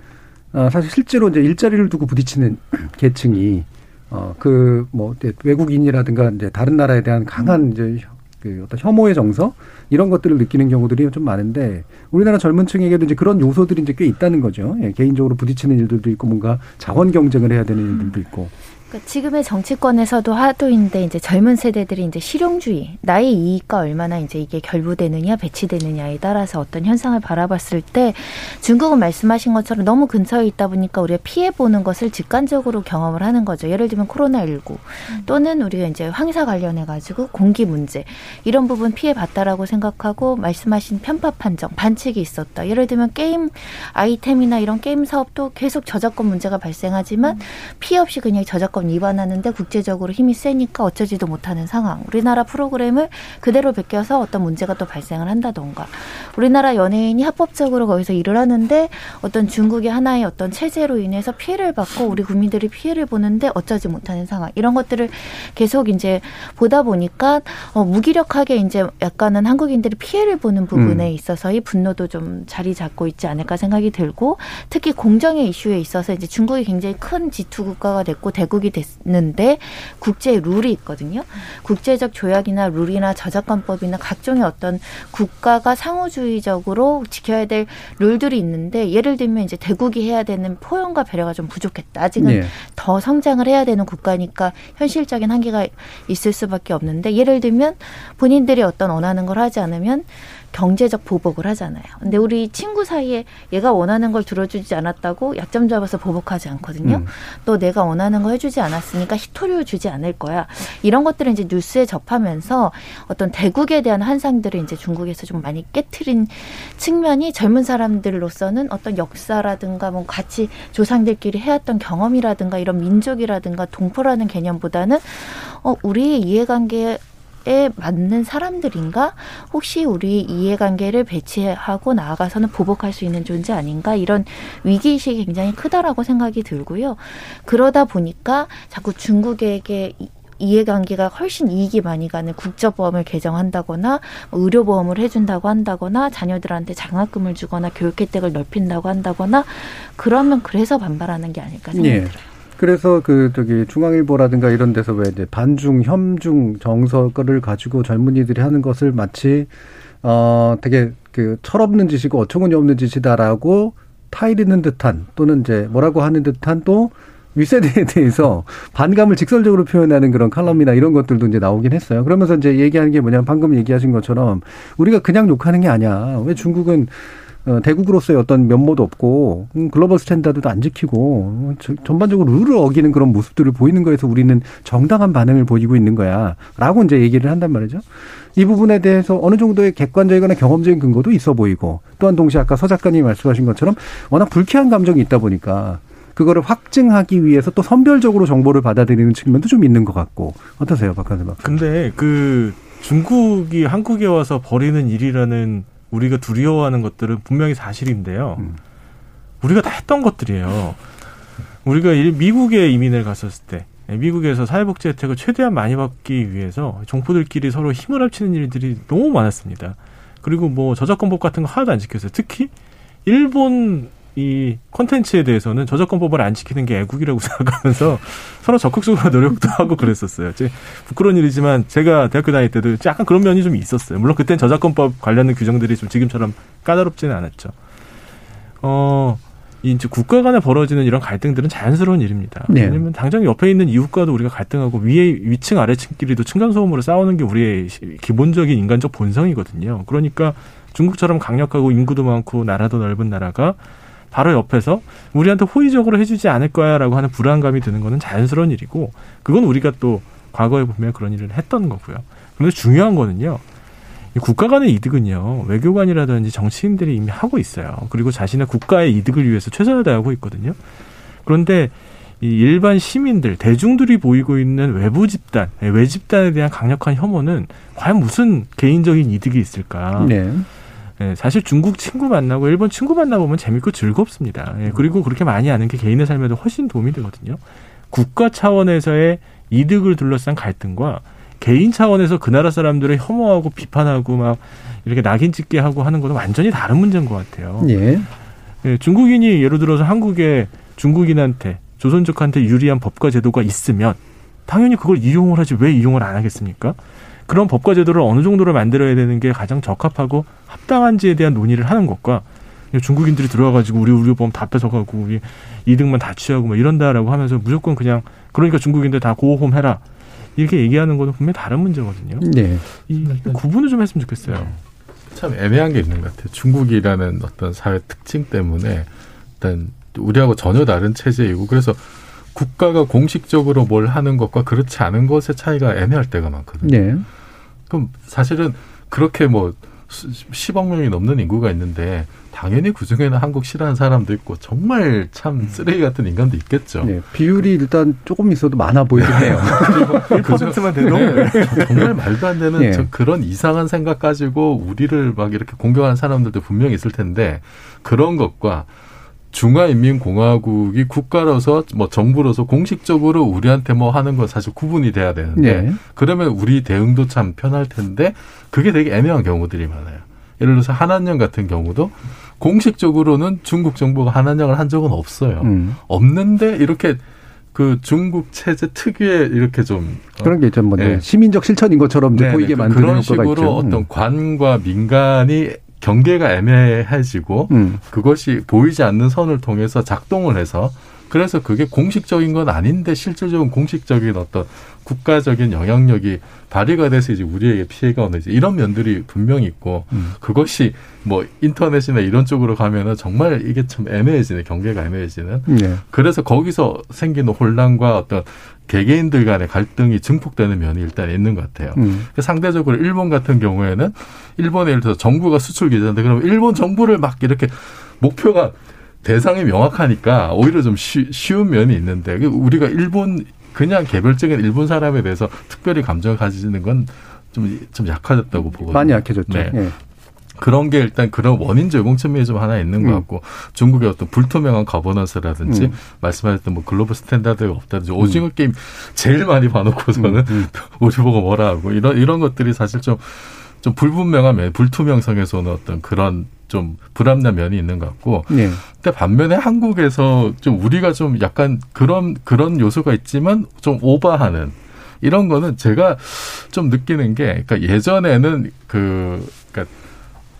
아, 사실 실제로 이제 일자리를 두고 부딪히는 계층이 어, 그, 뭐, 외국인이라든가 이제 다른 나라에 대한 강한 이제 혀- 그 어떤 혐오의 정서 이런 것들을 느끼는 경우들이 좀 많은데 우리나라 젊은 층에게도 이제 그런 요소들이 이제 꽤 있다는 거죠. 예, 개인적으로 부딪히는 일들도 있고 뭔가 자원 경쟁을 해야 되는 일들도 있고. 그러니까 지금의 정치권에서도 하도인데 이제 젊은 세대들이 이제 실용주의, 나의 이익과 얼마나 이제 이게 결부되느냐, 배치되느냐에 따라서 어떤 현상을 바라봤을 때 중국은 말씀하신 것처럼 너무 근처에 있다 보니까 우리가 피해 보는 것을 직관적으로 경험을 하는 거죠. 예를 들면 코로나 19 또는 우리가 이제 황사 관련해 가지고 공기 문제 이런 부분 피해 봤다라고 생각하고 말씀하신 편파 판정, 반칙이 있었다. 예를 들면 게임 아이템이나 이런 게임 사업도 계속 저작권 문제가 발생하지만 피해 없이 그냥 저작권 위반하는데 국제적으로 힘이 세니까 어쩌지도 못하는 상황. 우리나라 프로그램을 그대로 베껴서 어떤 문제가 또 발생을 한다던가. 우리나라 연예인이 합법적으로 거기서 일을 하는데 어떤 중국의 하나의 어떤 체제로 인해서 피해를 받고 우리 국민들이 피해를 보는데 어쩌지 못하는 상황. 이런 것들을 계속 이제 보다 보니까 어, 무기력하게 이제 약간은 한국인들이 피해를 보는 부분에 음. 있어서의 분노도 좀 자리 잡고 있지 않을까 생각이 들고 특히 공정의 이슈에 있어서 이제 중국이 굉장히 큰 G2 국가가 됐고 대국이 됐는데 국제 룰이 있거든요. 국제적 조약이나 룰이나 저작권법이나 각종의 어떤 국가가 상호주의적으로 지켜야 될 룰들이 있는데 예를 들면 이제 대국이 해야 되는 포용과 배려가 좀 부족했다. 아직은 예. 더 성장을 해야 되는 국가니까 현실적인 한계가 있을 수밖에 없는데 예를 들면 본인들이 어떤 원하는 걸 하지 않으면 경제적 보복을 하잖아요. 근데 우리 친구 사이에 얘가 원하는 걸 들어주지 않았다고 약점 잡아서 보복하지 않거든요. 음. 또 내가 원하는 거 해주지 않았으니까 히토리오 주지 않을 거야. 이런 것들을 이제 뉴스에 접하면서 어떤 대국에 대한 환상들을 이제 중국에서 좀 많이 깨트린 측면이 젊은 사람들로서는 어떤 역사라든가 뭐 같이 조상들끼리 해왔던 경험이라든가 이런 민족이라든가 동포라는 개념보다는 어, 우리의 이해관계 에 맞는 사람들인가? 혹시 우리 이해관계를 배치하고 나아가서는 보복할 수 있는 존재 아닌가? 이런 위기의식이 굉장히 크다라고 생각이 들고요. 그러다 보니까 자꾸 중국에게 이- 이해관계가 훨씬 이익이 많이 가는 국적보험을 개정한다거나 뭐 의료보험을 해준다고 한다거나 자녀들한테 장학금을 주거나 교육 혜택을 넓힌다고 한다거나 그러면 그래서 반발하는 게 아닐까 예. 들어요. 그래서 그 저기 중앙일보라든가 이런 데서 왜 이제 반중 혐중 정서를 가지고 젊은이들이 하는 것을 마치 어 되게 그 철없는 짓이고 어처구니 없는 짓이다라고 타이르는 듯한 또는 이제 뭐라고 하는 듯한 또 윗세대에 대해서 반감을 직설적으로 표현하는 그런 칼럼이나 이런 것들도 이제 나오긴 했어요. 그러면서 이제 얘기하는 게 뭐냐면 방금 얘기하신 것처럼 우리가 그냥 욕하는 게 아니야. 왜 중국은 어, 대국으로서의 어떤 면모도 없고 음, global standard도 안 지키고 어, 저- 전반적으로 룰을 어기는 그런 모습들을 보이는 거에서 우리는 정당한 반응을 보이고 있는 거야라고 이제 얘기를 한단 말이죠. 이 부분에 대해서 어느 정도의 객관적이거나 경험적인 근거도 있어 보이고 또한 동시에 아까 서 작가님이 말씀하신 것처럼 워낙 불쾌한 감정이 있다 보니까 그거를 확증하기 위해서 또 선별적으로 정보를 받아들이는 측면도 좀 있는 것 같고 어떠세요, 박한선 박? 근데 그 중국이 한국에 와서 벌이는 일이라는 우리가 두려워하는 것들은 분명히 사실인데요. 음. 우리가 다 했던 것들이에요. 우리가 일- 미국에 이민을 갔었을 때 예, 미국에서 사회복지 혜택을 최대한 많이 받기 위해서 종포들끼리 서로 힘을 합치는 일들이 너무 많았습니다. 그리고 뭐 저작권법 같은 거 하나도 안 지켰어요. 특히 일본 이 콘텐츠에 대해서는 저작권법을 안 지키는 게 애국이라고 생각하면서 서로 적극적으로 노력도 하고 그랬었어요. 제 부끄러운 일이지만 제가 대학교 다닐 때도 약간 그런 면이 좀 있었어요. 물론 그땐 저작권법 관련된 규정들이 좀 지금처럼 까다롭지는 않았죠. 어, 이 이제 국가 간에 벌어지는 이런 갈등들은 자연스러운 일입니다. 네. 왜냐면 당장 옆에 있는 이웃과도 우리가 갈등하고 위에 위층 아래층끼리도 층간 소음으로 싸우는 게 우리의 시- 기본적인 인간적 본성이거든요. 그러니까 중국처럼 강력하고 인구도 많고 나라도 넓은 나라가 바로 옆에서 우리한테 호의적으로 해주지 않을 거야라고 하는 불안감이 드는 거는 자연스러운 일이고 그건 우리가 또 과거에 보면 그런 일을 했던 거고요. 그런데 중요한 거는요. 이 국가 간의 이득은요 외교관이라든지 정치인들이 이미 하고 있어요. 그리고 자신의 국가의 이득을 위해서 최선을 다하고 있거든요. 그런데 이 일반 시민들, 대중들이 보이고 있는 외부 집단, 예, 외 집단에 대한 강력한 혐오는 과연 무슨 개인적인 이득이 있을까? 네. 예, 사실 중국 친구 만나고 일본 친구 만나보면 재밌고 즐겁습니다. 예, 그리고 그렇게 많이 아는 게 개인의 삶에도 훨씬 도움이 되거든요. 국가 차원에서의 이득을 둘러싼 갈등과 개인 차원에서 그 나라 사람들을 혐오하고 비판하고 막 이렇게 낙인 찍게 하고 하는 것은 완전히 다른 문제인 것 같아요. 예. 예, 중국인이 예를 들어서 한국에 중국인한테 조선족한테 유리한 법과 제도가 있으면 당연히 그걸 이용을 하지 왜 이용을 안 하겠습니까? 그런 법과 제도를 어느 정도로 만들어야 되는 게 가장 적합하고 합당한지에 대한 논의를 하는 것과 중국인들이 들어와가지고 우리 우리 보험 다 뺏어가고 우리 이득만 다 취하고 뭐 이런다라고 하면서 무조건 그냥 그러니까 중국인들 다 고호홈 해라 이렇게 얘기하는 거는 분명히 다른 문제거든요. 네. 이 구분을 좀 했으면 좋겠어요. 참 애매한 게 있는 것 같아요. 중국이라는 어떤 사회 특징 때문에 일단 우리하고 전혀 다른 체제이고 그래서 국가가 공식적으로 뭘 하는 것과 그렇지 않은 것의 차이가 애매할 때가 많거든요. 네. 그럼 사실은 그렇게 뭐 수- 10억 명이 넘는 인구가 있는데 당연히 그 중에는 한국 싫어하는 사람도 있고 정말 참 쓰레기 같은 인간도 있겠죠. 네. 비율이 일단 조금 있어도 많아 보이긴 해요. 1%만 돼도 네, 정말 말도 안 되는 예. 저 그런 이상한 생각 가지고 우리를 막 이렇게 공격하는 사람들도 분명히 있을 텐데 그런 것과 중화인민공화국이 국가로서 뭐 정부로서 공식적으로 우리한테 뭐 하는 건 사실 구분이 돼야 되는데 네. 그러면 우리 대응도 참 편할 텐데 그게 되게 애매한 경우들이 많아요. 예를 들어서 한한령 같은 경우도 공식적으로는 중국 정부가 한한령을 한 적은 없어요. 음. 없는데 이렇게 그 중국 체제 특유의 이렇게 좀 어, 그런 게 있죠. 뭐 네. 네. 시민적 실천인 것처럼 이제 네, 보이게 그- 만드는 그런 식으로 있죠. 어떤 음. 관과 민간이 경계가 애매해지고 음. 그것이 보이지 않는 선을 통해서 작동을 해서 그래서 그게 공식적인 건 아닌데 실질적인 공식적인 어떤 국가적인 영향력이 발휘가 돼서 이제 우리에게 피해가 오는 이제 이런 면들이 분명히 있고 음. 그것이 뭐 인터넷이나 이런 쪽으로 가면은 정말 이게 참 애매해지네 경계가 애매해지는 네. 그래서 거기서 생기는 혼란과 어떤 개개인들 간의 갈등이 증폭되는 면이 일단 있는 것 같아요. 음. 상대적으로 일본 같은 경우에는 일본에 예를 들어서 정부가 수출 규제인데 그러면 일본 정부를 막 이렇게 목표가 대상이 명확하니까 오히려 좀 쉬, 쉬운 면이 있는데 우리가 일본 그냥 개별적인 일본 사람에 대해서 특별히 감정을 가지는 건 좀 좀 약해졌다고 보거든요. 많이 약해졌죠. 네. 예. 그런 게 일단 그런 원인 제공 측면이 좀 하나 있는 것 음. 같고 중국의 어떤 불투명한 거버넌스라든지 음. 말씀하셨던 뭐 global standard가 없다든지 오징어 게임 제일 많이 봐놓고서는 음. 우리 보고 뭐라 하고 이런 이런 것들이 사실 좀좀 불분명한 면, 불투명성에서 오는 어떤 그런 좀 불합리한 면이 있는 것 같고 네. 근데 반면에 한국에서 좀 우리가 좀 약간 그런 그런 요소가 있지만 좀 오버하는 이런 거는 제가 좀 느끼는 게 그러니까 예전에는 그 그러니까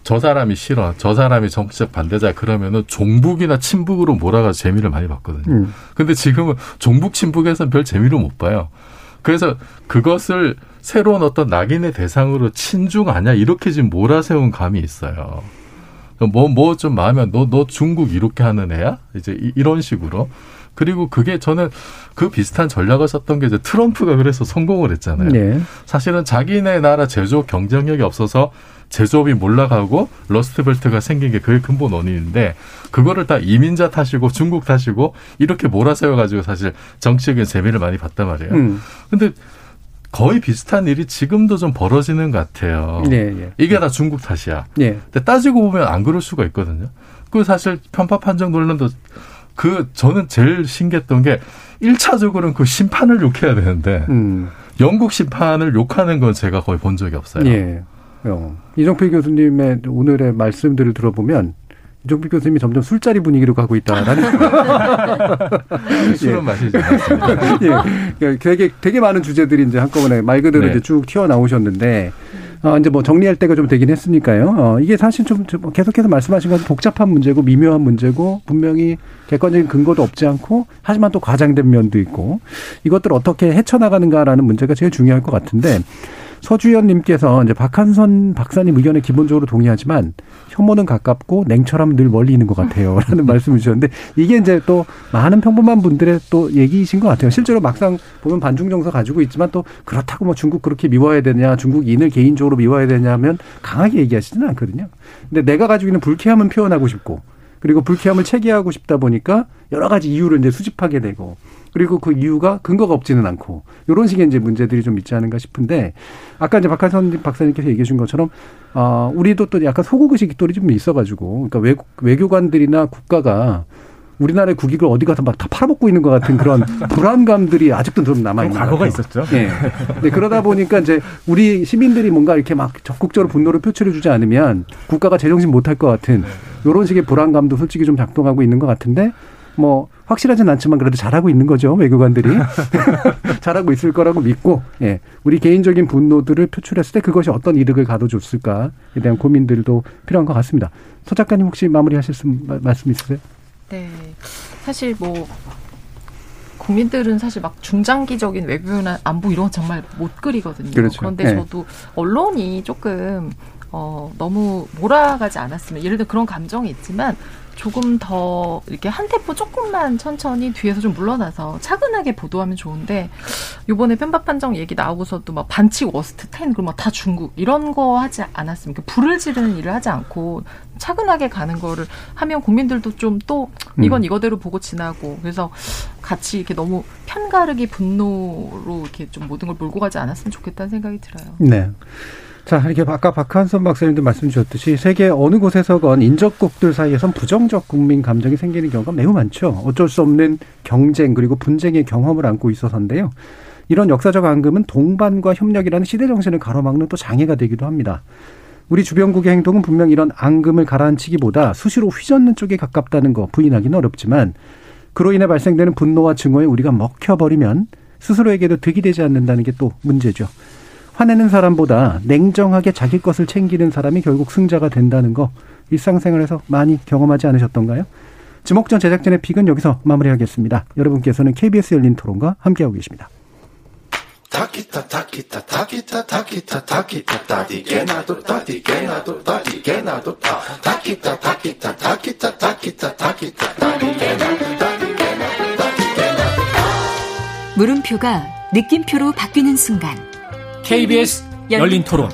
저 사람이 싫어 저 사람이 정치적 반대자 그러면은 종북이나 친북으로 몰아가 재미를 많이 봤거든요. 음. 근데 지금은 종북 친북에서는 별 재미를 못 봐요. 그래서 그것을 새로운 어떤 낙인의 대상으로 친중 아니야 이렇게 지금 몰아세운 감이 있어요. 뭐 뭐 좀 마음에 너너 중국 이렇게 하는 애야 이제 이- 이런 식으로 그리고 그게 저는 그 비슷한 전략을 썼던 게 이제 트럼프가 그래서 성공을 했잖아요. 네. 사실은 자기네 나라 제조업 경쟁력이 없어서 제조업이 몰락하고 러스트벨트가 생긴 게 그게 근본 원인인데 그거를 다 이민자 탓이고 중국 탓이고 이렇게 몰아세워 가지고 사실 정치적인 재미를 많이 봤단 말이에요. 음. 근데 거의 비슷한 일이 지금도 좀 벌어지는 것 같아요. 예, 예. 이게 다 중국 탓이야. 예. 근데 따지고 보면 안 그럴 수가 있거든요. 그 사실 편파 판정 논란도 그 저는 제일 신기했던 게 1차적으로는 그 심판을 욕해야 되는데 음. 영국 심판을 욕하는 건 제가 거의 본 적이 없어요. 예. 어. 이정필 교수님의 오늘의 말씀들을 들어보면 이정필 교수님이 점점 술자리 분위기로 가고 있다라는 술은 마시지 않습니다. 예. 그러니까 되게 되게 많은 주제들이 이제 한꺼번에 말 그대로 네. 이제 쭉 튀어 나오셨는데 어, 이제 뭐 정리할 때가 좀 되긴 했으니까요. 어, 이게 사실 좀, 좀 계속해서 말씀하신 것처럼 복잡한 문제고 미묘한 문제고 분명히 객관적인 근거도 없지 않고 하지만 또 과장된 면도 있고 이것들을 어떻게 헤쳐나가는가라는 문제가 제일 중요할 것 같은데 서주현님께서 이제 박한선 박사님 의견에 기본적으로 동의하지만 혐오는 가깝고 냉철함은 늘 멀리 있는 것 같아요. 라는 말씀을 주셨는데 이게 이제 또 많은 평범한 분들의 또 얘기이신 것 같아요. 실제로 막상 보면 반중 정서 가지고 있지만 또 그렇다고 뭐 중국 그렇게 미워야 되냐 중국인을 개인적으로 미워야 되냐 하면 강하게 얘기하시지는 않거든요. 근데 내가 가지고 있는 불쾌함은 표현하고 싶고 그리고 불쾌함을 체계하고 싶다 보니까 여러 가지 이유를 이제 수집하게 되고 그리고 그 이유가 근거가 없지는 않고 이런 식의 이제 문제들이 좀 있지 않은가 싶은데 아까 이제 박한선 박사님께서 얘기해 준 것처럼 아 우리도 또 약간 소국 의식이 또좀 있어가지고 그러니까 외국 외교관들이나 국가가 우리나라의 국익을 어디 가서 막 다 팔아먹고 있는 것 같은 그런 불안감들이 아직도 좀 남아 있는 과거가 것 같아요. 있었죠. 예. 네, 그러다 보니까 이제 우리 시민들이 뭔가 이렇게 막 적극적으로 분노를 표출해주지 않으면 국가가 제정신 못할 것 같은 이런 식의 불안감도 솔직히 좀 작동하고 있는 것 같은데 뭐 확실하진 않지만 그래도 잘하고 있는 거죠 외교관들이 잘하고 있을 거라고 믿고 예 우리 개인적인 분노들을 표출했을 때 그것이 어떤 이득을 가져줬을까에 대한 고민들도 필요한 것 같습니다. 서 작가님 혹시 마무리하실 수- 마- 말씀 있으세요? 네. 사실 뭐 국민들은 사실 막 중장기적인 외교나 안보 이런 거 정말 못 그리거든요. 그렇죠. 런데 네. 저도 언론이 조금 어 너무 몰아가지 않았으면 예를 들어 그런 감정이 있지만 조금 더 이렇게 한 템포 조금만 천천히 뒤에서 좀 물러나서 차분하게 보도하면 좋은데 요번에 편파 판정 얘기 나오고서도 막 반칙 워스트 10 그러면 다 중국 이런 거 하지 않았으면 그 불을 지르는 일을 하지 않고 차분하게 가는 거를 하면 국민들도 좀 또 이건 음. 이거대로 보고 지나고 그래서 같이 이렇게 너무 편가르기 분노로 이렇게 좀 모든 걸 몰고 가지 않았으면 좋겠다는 생각이 들어요. 네. 자, 이렇게 아까 박한선 박사님도 말씀 주셨듯이 세계 어느 곳에서건 인접국들 사이에선 부정적 국민 감정이 생기는 경우가 매우 많죠. 어쩔 수 없는 경쟁 그리고 분쟁의 경험을 안고 있어서인데요. 이런 역사적 앙금은 동반과 협력이라는 시대 정신을 가로막는 또 장애가 되기도 합니다. 우리 주변국의 행동은 분명 이런 앙금을 가라앉히기보다 수시로 휘젓는 쪽에 가깝다는 거 부인하기는 어렵지만 그로 인해 발생되는 분노와 증오에 우리가 먹혀버리면 스스로에게도 득이 되지 않는다는 게 또 문제죠. 화내는 사람보다 냉정하게 자기 것을 챙기는 사람이 결국 승자가 된다는 거 일상생활에서 많이 경험하지 않으셨던가요? 지목전 제작진의 픽은 여기서 마무리하겠습니다. 여러분께서는 KBS 열린 토론과 함께하고 계십니다. 물음표가 느낌표로 바뀌는 순간 KBS 열린 토론.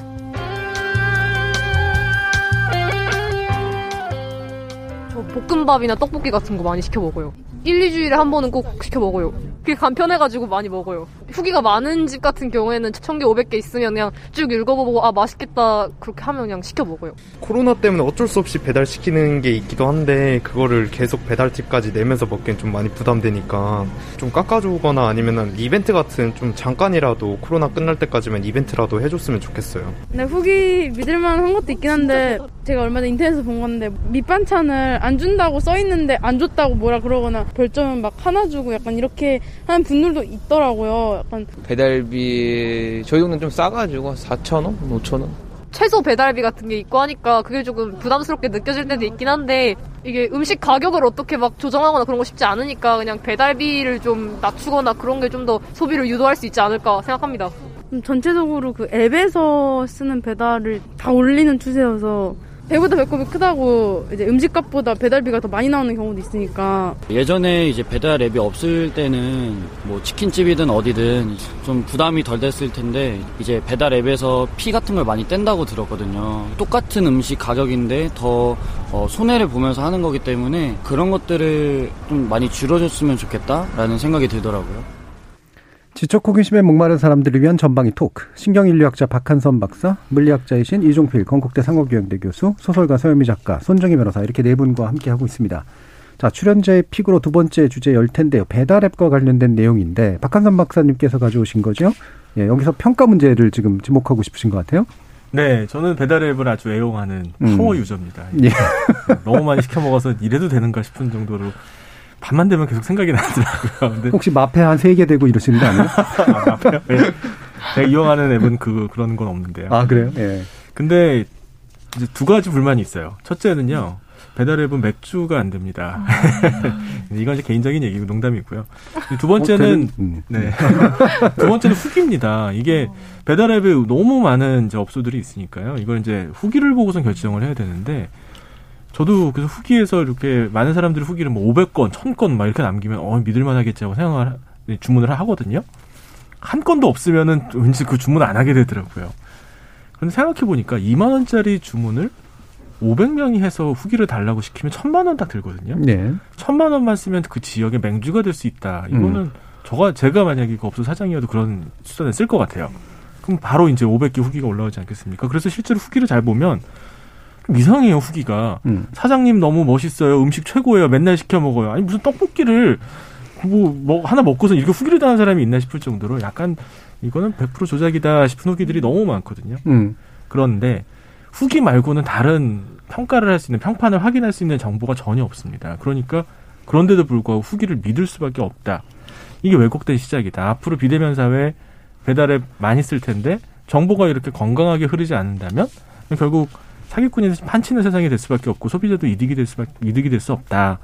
저 볶음밥이나 떡볶이 같은 거 많이 시켜 먹어요. 1, 2주일에 한 번은 꼭 시켜 먹어요. 그게 간편해가지고 많이 먹어요. 후기가 많은 집 같은 경우에는 1000개, 500개 있으면 그냥 쭉 읽어보고 아 맛있겠다 그렇게 하면 그냥 시켜 먹어요. 코로나 때문에 어쩔 수 없이 배달시키는 게 있기도 한데 그거를 계속 배달팁까지 내면서 먹기엔 좀 많이 부담되니까 좀 깎아주거나 아니면 이벤트 같은 좀 잠깐이라도 코로나 끝날 때까지만 이벤트라도 해줬으면 좋겠어요. 네, 후기 믿을만한 것도 있긴 한데 제가 얼마 전에 인터넷에서 본 건데 밑반찬을 안 준다고 써 있는데 안 줬다고 뭐라 그러거나 별점은 막 하나 주고 약간 이렇게 하는 분들도 있더라고요. 약간 배달비 저희 동네는 좀 싸가지고 4,000원, 5,000원. 최소 배달비 같은 게 있고 하니까 그게 조금 부담스럽게 느껴질 때도 있긴 한데 이게 음식 가격을 어떻게 막 조정하거나 그런 거 쉽지 않으니까 그냥 배달비를 좀 낮추거나 그런 게 좀 더 소비를 유도할 수 있지 않을까 생각합니다. 좀 전체적으로 그 앱에서 쓰는 배달을 다 올리는 추세여서 배보다 배꼽이 크다고 이제 음식값보다 배달비가 더 많이 나오는 경우도 있으니까 예전에 이제 배달 앱이 없을 때는 뭐 치킨집이든 어디든 좀 부담이 덜 됐을 텐데 이제 배달 앱에서 피 같은 걸 많이 뗀다고 들었거든요. 똑같은 음식 가격인데 더 어, 손해를 보면서 하는 거기 때문에 그런 것들을 좀 많이 줄여줬으면 좋겠다라는 생각이 들더라고요. 지적 호기심에 목마른 사람들을 위한 전방위 토크. 신경인류학자 박한선 박사, 물리학자이신 이종필 건국대 상호교양대 교수, 소설가 서현미 작가, 손정희 변호사 이렇게 네 분과 함께 하고 있습니다. 자, 출연자의 픽으로 두 번째 주제 열 텐데요. 배달앱과 관련된 내용인데 박한선 박사님께서 가져오신 거죠? 예, 여기서 평가 문제를 지금 지목하고 싶으신 것 같아요. 네, 저는 배달앱을 아주 애용하는 음. 파워 유저입니다. 예. 너무 많이 시켜 먹어서 이래도 되는가 싶은 정도로 밤만 되면 계속 생각이 나더라고요. 근데 혹시 마페 한 세 개 되고 이러시는 거 아니에요? 아, 마페요? 네. 제가 이용하는 앱은 그 그런 건 없는데요. 아, 그래요? 예. 근데 이제 두 가지 불만이 있어요. 첫째는요. 배달앱은 맥주가 안 됩니다. 이건 이제 개인적인 얘기고 농담이고요. 두 번째는 어, 되는- 음. 네. 두 번째는 후기입니다. 이게 배달앱에 너무 많은 이제 업소들이 있으니까요. 이걸 이제 후기를 보고선 결정을 해야 되는데 저도 그래서 후기에서 이렇게 많은 사람들이 후기를 뭐 500건, 1000건 막 이렇게 남기면 어 믿을 만 하겠지 하고 생각을 하- 네, 주문을 하거든요. 한 건도 없으면은 왠지 그 주문 안 하게 되더라고요. 그런데 생각해 보니까 2만 원짜리 주문을 500명이 해서 후기를 달라고 시키면 1000만 원 딱 들거든요. 네. 1000만 원만 쓰면 그 지역에 맹주가 될 수 있다. 이거는 음. 저가 제가 만약에 그 업소 사장이어도 그런 수단을 쓸 것 같아요. 그럼 바로 이제 500개 후기가 올라오지 않겠습니까? 그래서 실제로 후기를 잘 보면 좀 이상해요, 후기가. 음. 사장님 너무 멋있어요. 음식 최고예요. 맨날 시켜 먹어요. 아니 무슨 떡볶이를 뭐, 뭐 하나 먹고서 이렇게 후기를 다는 사람이 있나 싶을 정도로 약간 이거는 100% 조작이다 싶은 후기들이 너무 많거든요. 음. 그런데 후기 말고는 다른 평가를 할 수 있는 평판을 확인할 수 있는 정보가 전혀 없습니다. 그러니까 그런데도 불구하고 후기를 믿을 수밖에 없다. 이게 왜곡된 시작이다. 앞으로 비대면 사회 배달앱 많이 쓸 텐데 정보가 이렇게 건강하게 흐르지 않는다면 결국 사기꾼이 판치는 세상이 될 수밖에 없고 소비자도 이득이 될 수밖에 이득이 될 수 없다.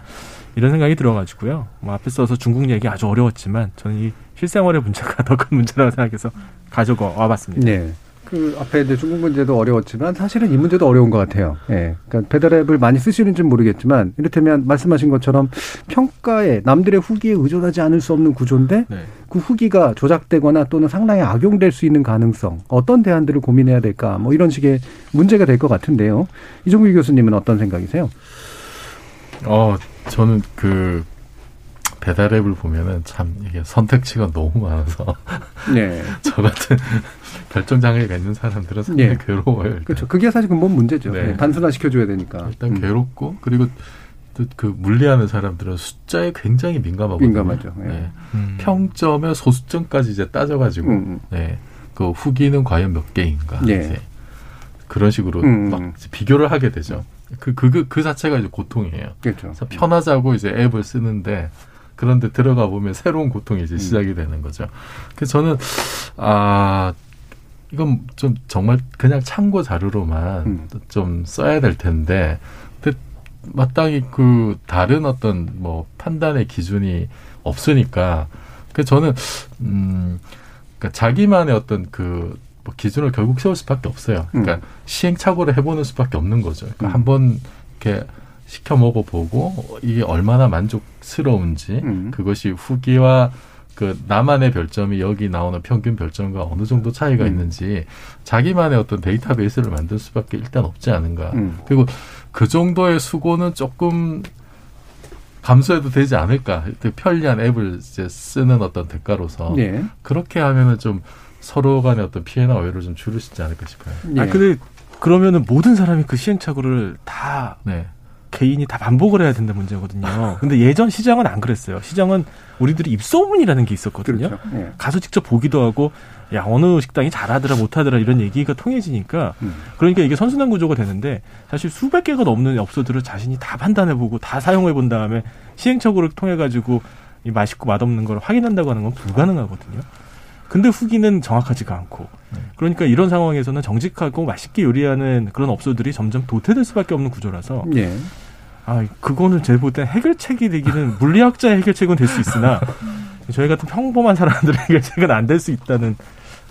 이런 생각이 들어가지고요. 뭐 앞에 써서 중국 얘기 아주 어려웠지만 저는 이 실생활의 문제가 더 큰 문제라고 생각해서 가져와 와봤습니다. 네. 그 앞에 이제 중국 문제도 어려웠지만 사실은 이 문제도 어려운 것 같아요. 예. 그러니까 배달앱을 많이 쓰시는지는 모르겠지만 이를테면 말씀하신 것처럼 평가에 남들의 후기에 의존하지 않을 수 없는 구조인데 네. 그 후기가 조작되거나 또는 상당히 악용될 수 있는 가능성 어떤 대안들을 고민해야 될까 뭐 이런 식의 문제가 될 것 같은데요. 이종규 교수님은 어떤 생각이세요? 어, 저는 그 배달앱을 보면은 참 이게 선택지가 너무 많아서 네. 저 같은 결정 장애가 있는 사람들은 상당히 예. 괴로워요. 일단. 그렇죠. 그게 사실 근본 문제죠. 네. 네, 단순화 시켜줘야 되니까. 일단 괴롭고 그리고 또그 물리하는 사람들은 숫자에 굉장히 민감하거든요. 민감하죠. 예. 네. 음. 평점의 소수점까지 이제 따져가지고 음, 음. 네. 그 후기는 과연 몇 개인가 예. 이제 그런 식으로 음. 막 이제 비교를 하게 되죠. 그, 그, 그, 그 자체가 이제 고통이에요. 그렇죠. 그래서 편하자고 이제 앱을 쓰는데 그런데 들어가 보면 새로운 고통이 음. 이제 시작이 되는 거죠. 그래서 저는 아 이건 좀 정말 그냥 참고 자료로만 음. 좀 써야 될 텐데 근데 마땅히 그 다른 어떤 뭐 판단의 기준이 없으니까 그 저는 음 그러니까 자기만의 어떤 그 뭐 기준을 결국 세울 수밖에 없어요. 그러니까 음. 시행착오를 해보는 수밖에 없는 거죠. 그러니까 음. 한번 이렇게 시켜 먹어보고 이게 얼마나 만족스러운지 음. 그것이 후기와 그 나만의 별점이 여기 나오는 평균 별점과 어느 정도 차이가 음. 있는지 자기만의 어떤 데이터베이스를 만들 수밖에 일단 없지 않은가. 음. 그리고 그 정도의 수고는 조금 감수해도 되지 않을까. 그 편리한 앱을 이제 쓰는 어떤 대가로서 예. 그렇게 하면은 좀 서로 간의 어떤 피해나 오해를 좀 줄일 수 있지 않을까 싶어요. 아 근데 그러면은 모든 사람이 그 시행착오를 다 네. 개인이 다 반복을 해야 된다 문제거든요. 근데 예전 시장은 안 그랬어요. 시장은 우리들이 입소문이라는 게 있었거든요. 그렇죠. 예. 가서 직접 보기도 하고 야 어느 식당이 잘하더라 못하더라 이런 얘기가 통해지니까 음. 그러니까 이게 선순환 구조가 되는데 사실 수백 개가 넘는 업소들을 자신이 다 판단해보고 다 사용해본 다음에 시행착오를 통해 가지고 이 맛있고 맛없는 걸 확인한다고 하는 건 불가능하거든요. 근데 후기는 정확하지가 않고 그러니까 이런 상황에서는 정직하고 맛있게 요리하는 그런 업소들이 점점 도태될 수밖에 없는 구조라서 예. 아 그거는 볼때 해결책이 되기는 물리학자의 해결책은 될 수 있으나 저희 같은 평범한 사람들의 해결책은 안 될 수 있다는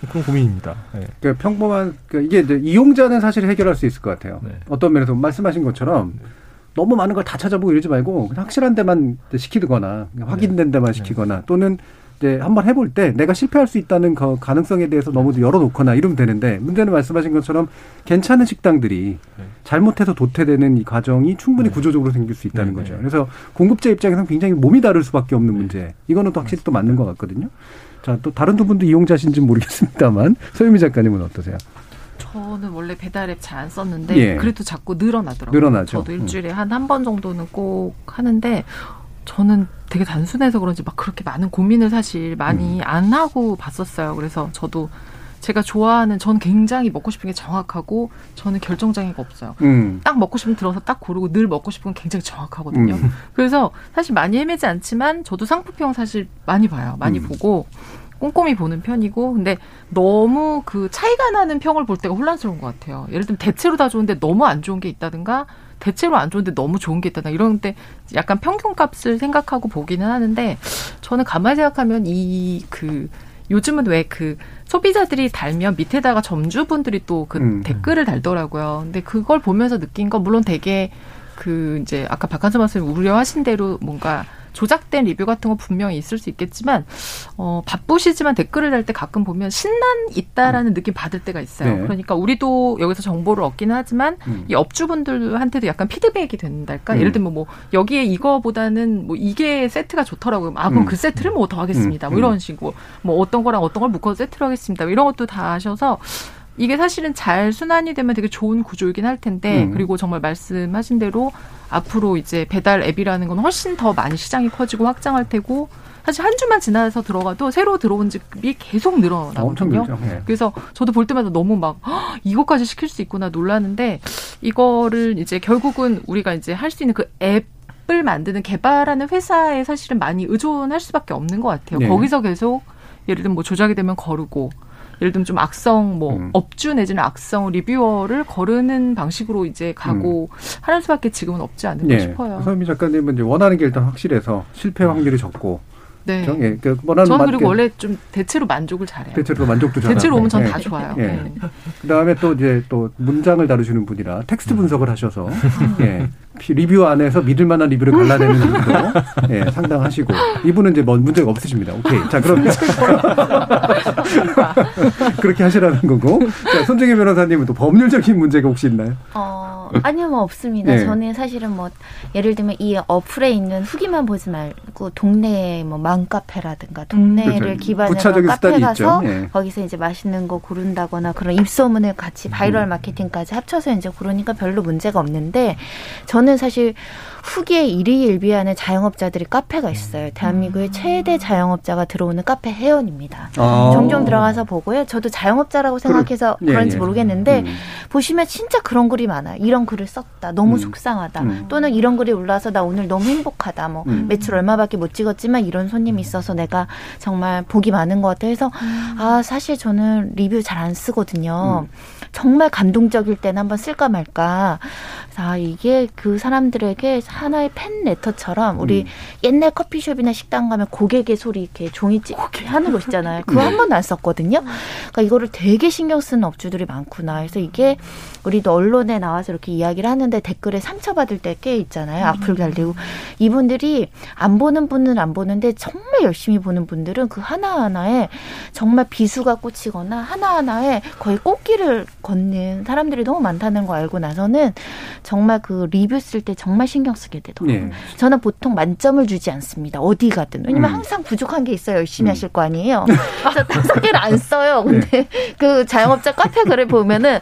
그런 고민입니다. 네. 그 평범한 그 이게 이제 이용자는 사실 해결할 수 있을 것 같아요. 어떤 면에서 말씀하신 것처럼 너무 많은 걸 다 찾아보고 이러지 말고 확실한 데만 시키거나 확인된 데만 시키거나 또는 이제 한번 해볼 때 내가 실패할 수 있다는 그 가능성에 대해서 너무 열어놓거나 이러면 되는데 문제는 말씀하신 것처럼 괜찮은 식당들이 잘못해서 도태되는 이 과정이 충분히 구조적으로 생길 수 있다는 네, 거죠. 네. 그래서 공급자 입장에서는 굉장히 몸이 다를 수밖에 없는 문제. 이거는 또 확실히 또 맞는 것 같거든요. 자, 또 다른 두 분도 이용자신지 는 모르겠습니다만 서유미 작가님은 어떠세요? 저는 원래 배달앱 잘 안 썼는데 예. 그래도 자꾸 늘어나더라고요. 늘어나죠. 저도 일주일에 한 한 번 정도는 꼭 하는데 저는 되게 단순해서 그런지 막 그렇게 많은 고민을 사실 많이 음. 안 하고 봤었어요. 그래서 저도 제가 좋아하는 전 굉장히 먹고 싶은 게 정확하고 저는 결정장애가 없어요. 음. 딱 먹고 싶으면 들어서 딱 고르고 늘 먹고 싶은 건 굉장히 정확하거든요. 음. 그래서 사실 많이 헤매지 않지만 저도 상품평 사실 많이 봐요. 많이 음. 보고 꼼꼼히 보는 편이고 근데 너무 그 차이가 나는 평을 볼 때가 혼란스러운 것 같아요. 예를 들면 대체로 다 좋은데 너무 안 좋은 게 있다든가 대체로 안 좋은데 너무 좋은 게 있다든가 이런 때 약간 평균값을 생각하고 보기는 하는데 저는 가만히 생각하면 이 그 요즘은 왜 그 소비자들이 달면 밑에다가 점주분들이 또그 음. 댓글을 달더라고요. 근데 그걸 보면서 느낀 건 물론 되게 그 이제 아까 박한선 말씀 우려하신 대로 뭔가 조작된 리뷰 같은 거 분명히 있을 수 있겠지만 어 바쁘시지만 댓글을 달 때 가끔 보면 신난 있다라는 느낌 받을 때가 있어요. 네. 그러니까 우리도 여기서 정보를 얻기는 하지만 음. 이 업주분들한테도 약간 피드백이 된달까? 음. 예를 들면 뭐 여기에 이거보다는 뭐 이게 세트가 좋더라고요. 아 그럼 음. 그 세트를 뭐 더 하겠습니다. 음. 뭐 이런 식으로 뭐 어떤 거랑 어떤 걸 묶어서 세트로 하겠습니다. 뭐 이런 것도 다 하셔서 이게 사실은 잘 순환이 되면 되게 좋은 구조이긴 할 텐데 음. 그리고 정말 말씀하신 대로 앞으로 이제 배달 앱이라는 건 훨씬 더 많이 시장이 커지고 확장할 테고 사실 한 주만 지나서 들어가도 새로 들어온 집이 계속 늘어나거든요. 예. 그래서 저도 볼 때마다 너무 막 "헉, 이것까지 시킬 수 있구나 놀라는데 이거를 이제 결국은 우리가 이제 할 수 있는 그 앱 을 만드는 개발하는 회사에 사실은 많이 의존할 수밖에 없는 것 같아요. 네. 거기서 계속 예를 들면 뭐 조작이 되면 거르고 예를 들면 좀 악성 뭐 음. 업주 내지는 악성 리뷰어를 거르는 방식으로 이제 가고 음. 하는 수밖에 지금은 없지 않을까 예. 싶어요. 서유미 작가님은 이제 원하는 게 일단 확실해서 실패 확률이 적고 네. 예. 그 원하는 저는 맞게 그리고 원래 좀 대체로 만족을 잘해요. 대체로 만족도 잘하고. 대체로 오면 전 예. 다 좋아요. 예. 네. 그다음에 또 이제 또 문장을 다루시는 분이라 텍스트 분석을 하셔서 예. 리뷰 안에서 믿을 만한 리뷰를 갈라내는 분도 예, 상당하시고 이분은 이제 뭐 문제가 없으십니다. 오케이. 자, 그럼 그렇게 하시라는 거고. 자, 손정혜 변호사님은 또 법률적인 문제가 혹시 있나요? 어, 아니요, 뭐 없습니다. 네. 저는 사실은 뭐, 예를 들면 이 어플에 있는 후기만 보지 말고, 동네에 뭐, 맘카페라든가, 동네를 그렇죠. 기반으로 카페 가서, 있죠. 예. 거기서 이제 맛있는 거 고른다거나, 그런 입소문을 같이 바이럴 마케팅까지 합쳐서 이제 고르니까 별로 문제가 없는데, 저는 사실 후기에 일희일비하는 자영업자들이 카페가 있어요. 대한민국의 최대 자영업자가 들어오는 카페 회원입니다. 아. 종종 들어가서 보고요. 저도 자영업자라고 생각해서 예, 그런지 예. 모르겠는데, 음. 보시면 진짜 그런 글이 많아요. 이런 글을 썼다. 너무 음. 속상하다. 음. 또는 이런 글이 올라와서 나 오늘 너무 행복하다. 뭐 음. 매출 얼마밖에 못 찍었지만 이런 손님이 있어서 내가 정말 복이 많은 것 같아. 해서 아 사실 저는 리뷰 잘 안 쓰거든요. 정말 감동적일 때는 한번 쓸까 말까. 아 이게 그 사람들에게 하나의 팬 레터처럼 우리 음. 옛날 커피숍이나 식당 가면 고객의 소리 이렇게 종이찍 하는 곳 있잖아요. 그거 네. 한 번도 안 썼거든요. 그러니까 이거를 되게 신경 쓰는 업주들이 많구나. 그래서 이게 우리도 언론에 나와서 이렇게 이야기를 하는데 댓글에 상처받을 때 꽤 있잖아요. 악플 달리고. 이분들이 안 보는 분은 안 보는데 정말 열심히 보는 분들은 그 하나하나에 정말 비수가 꽂히거나 하나하나에 거의 꽃길을 걷는 사람들이 너무 많다는 거 알고 나서는 정말 그 리뷰 쓸 때 정말 신경 쓰게 되더라고요. 예. 저는 보통 만점을 주지 않습니다. 어디 가든. 왜냐면 음. 항상 부족한 게 있어요. 열심히 하실 거 아니에요. 그래서 다섯 개를 안 써요. 근데 그 자영업자 카페 글을 보면은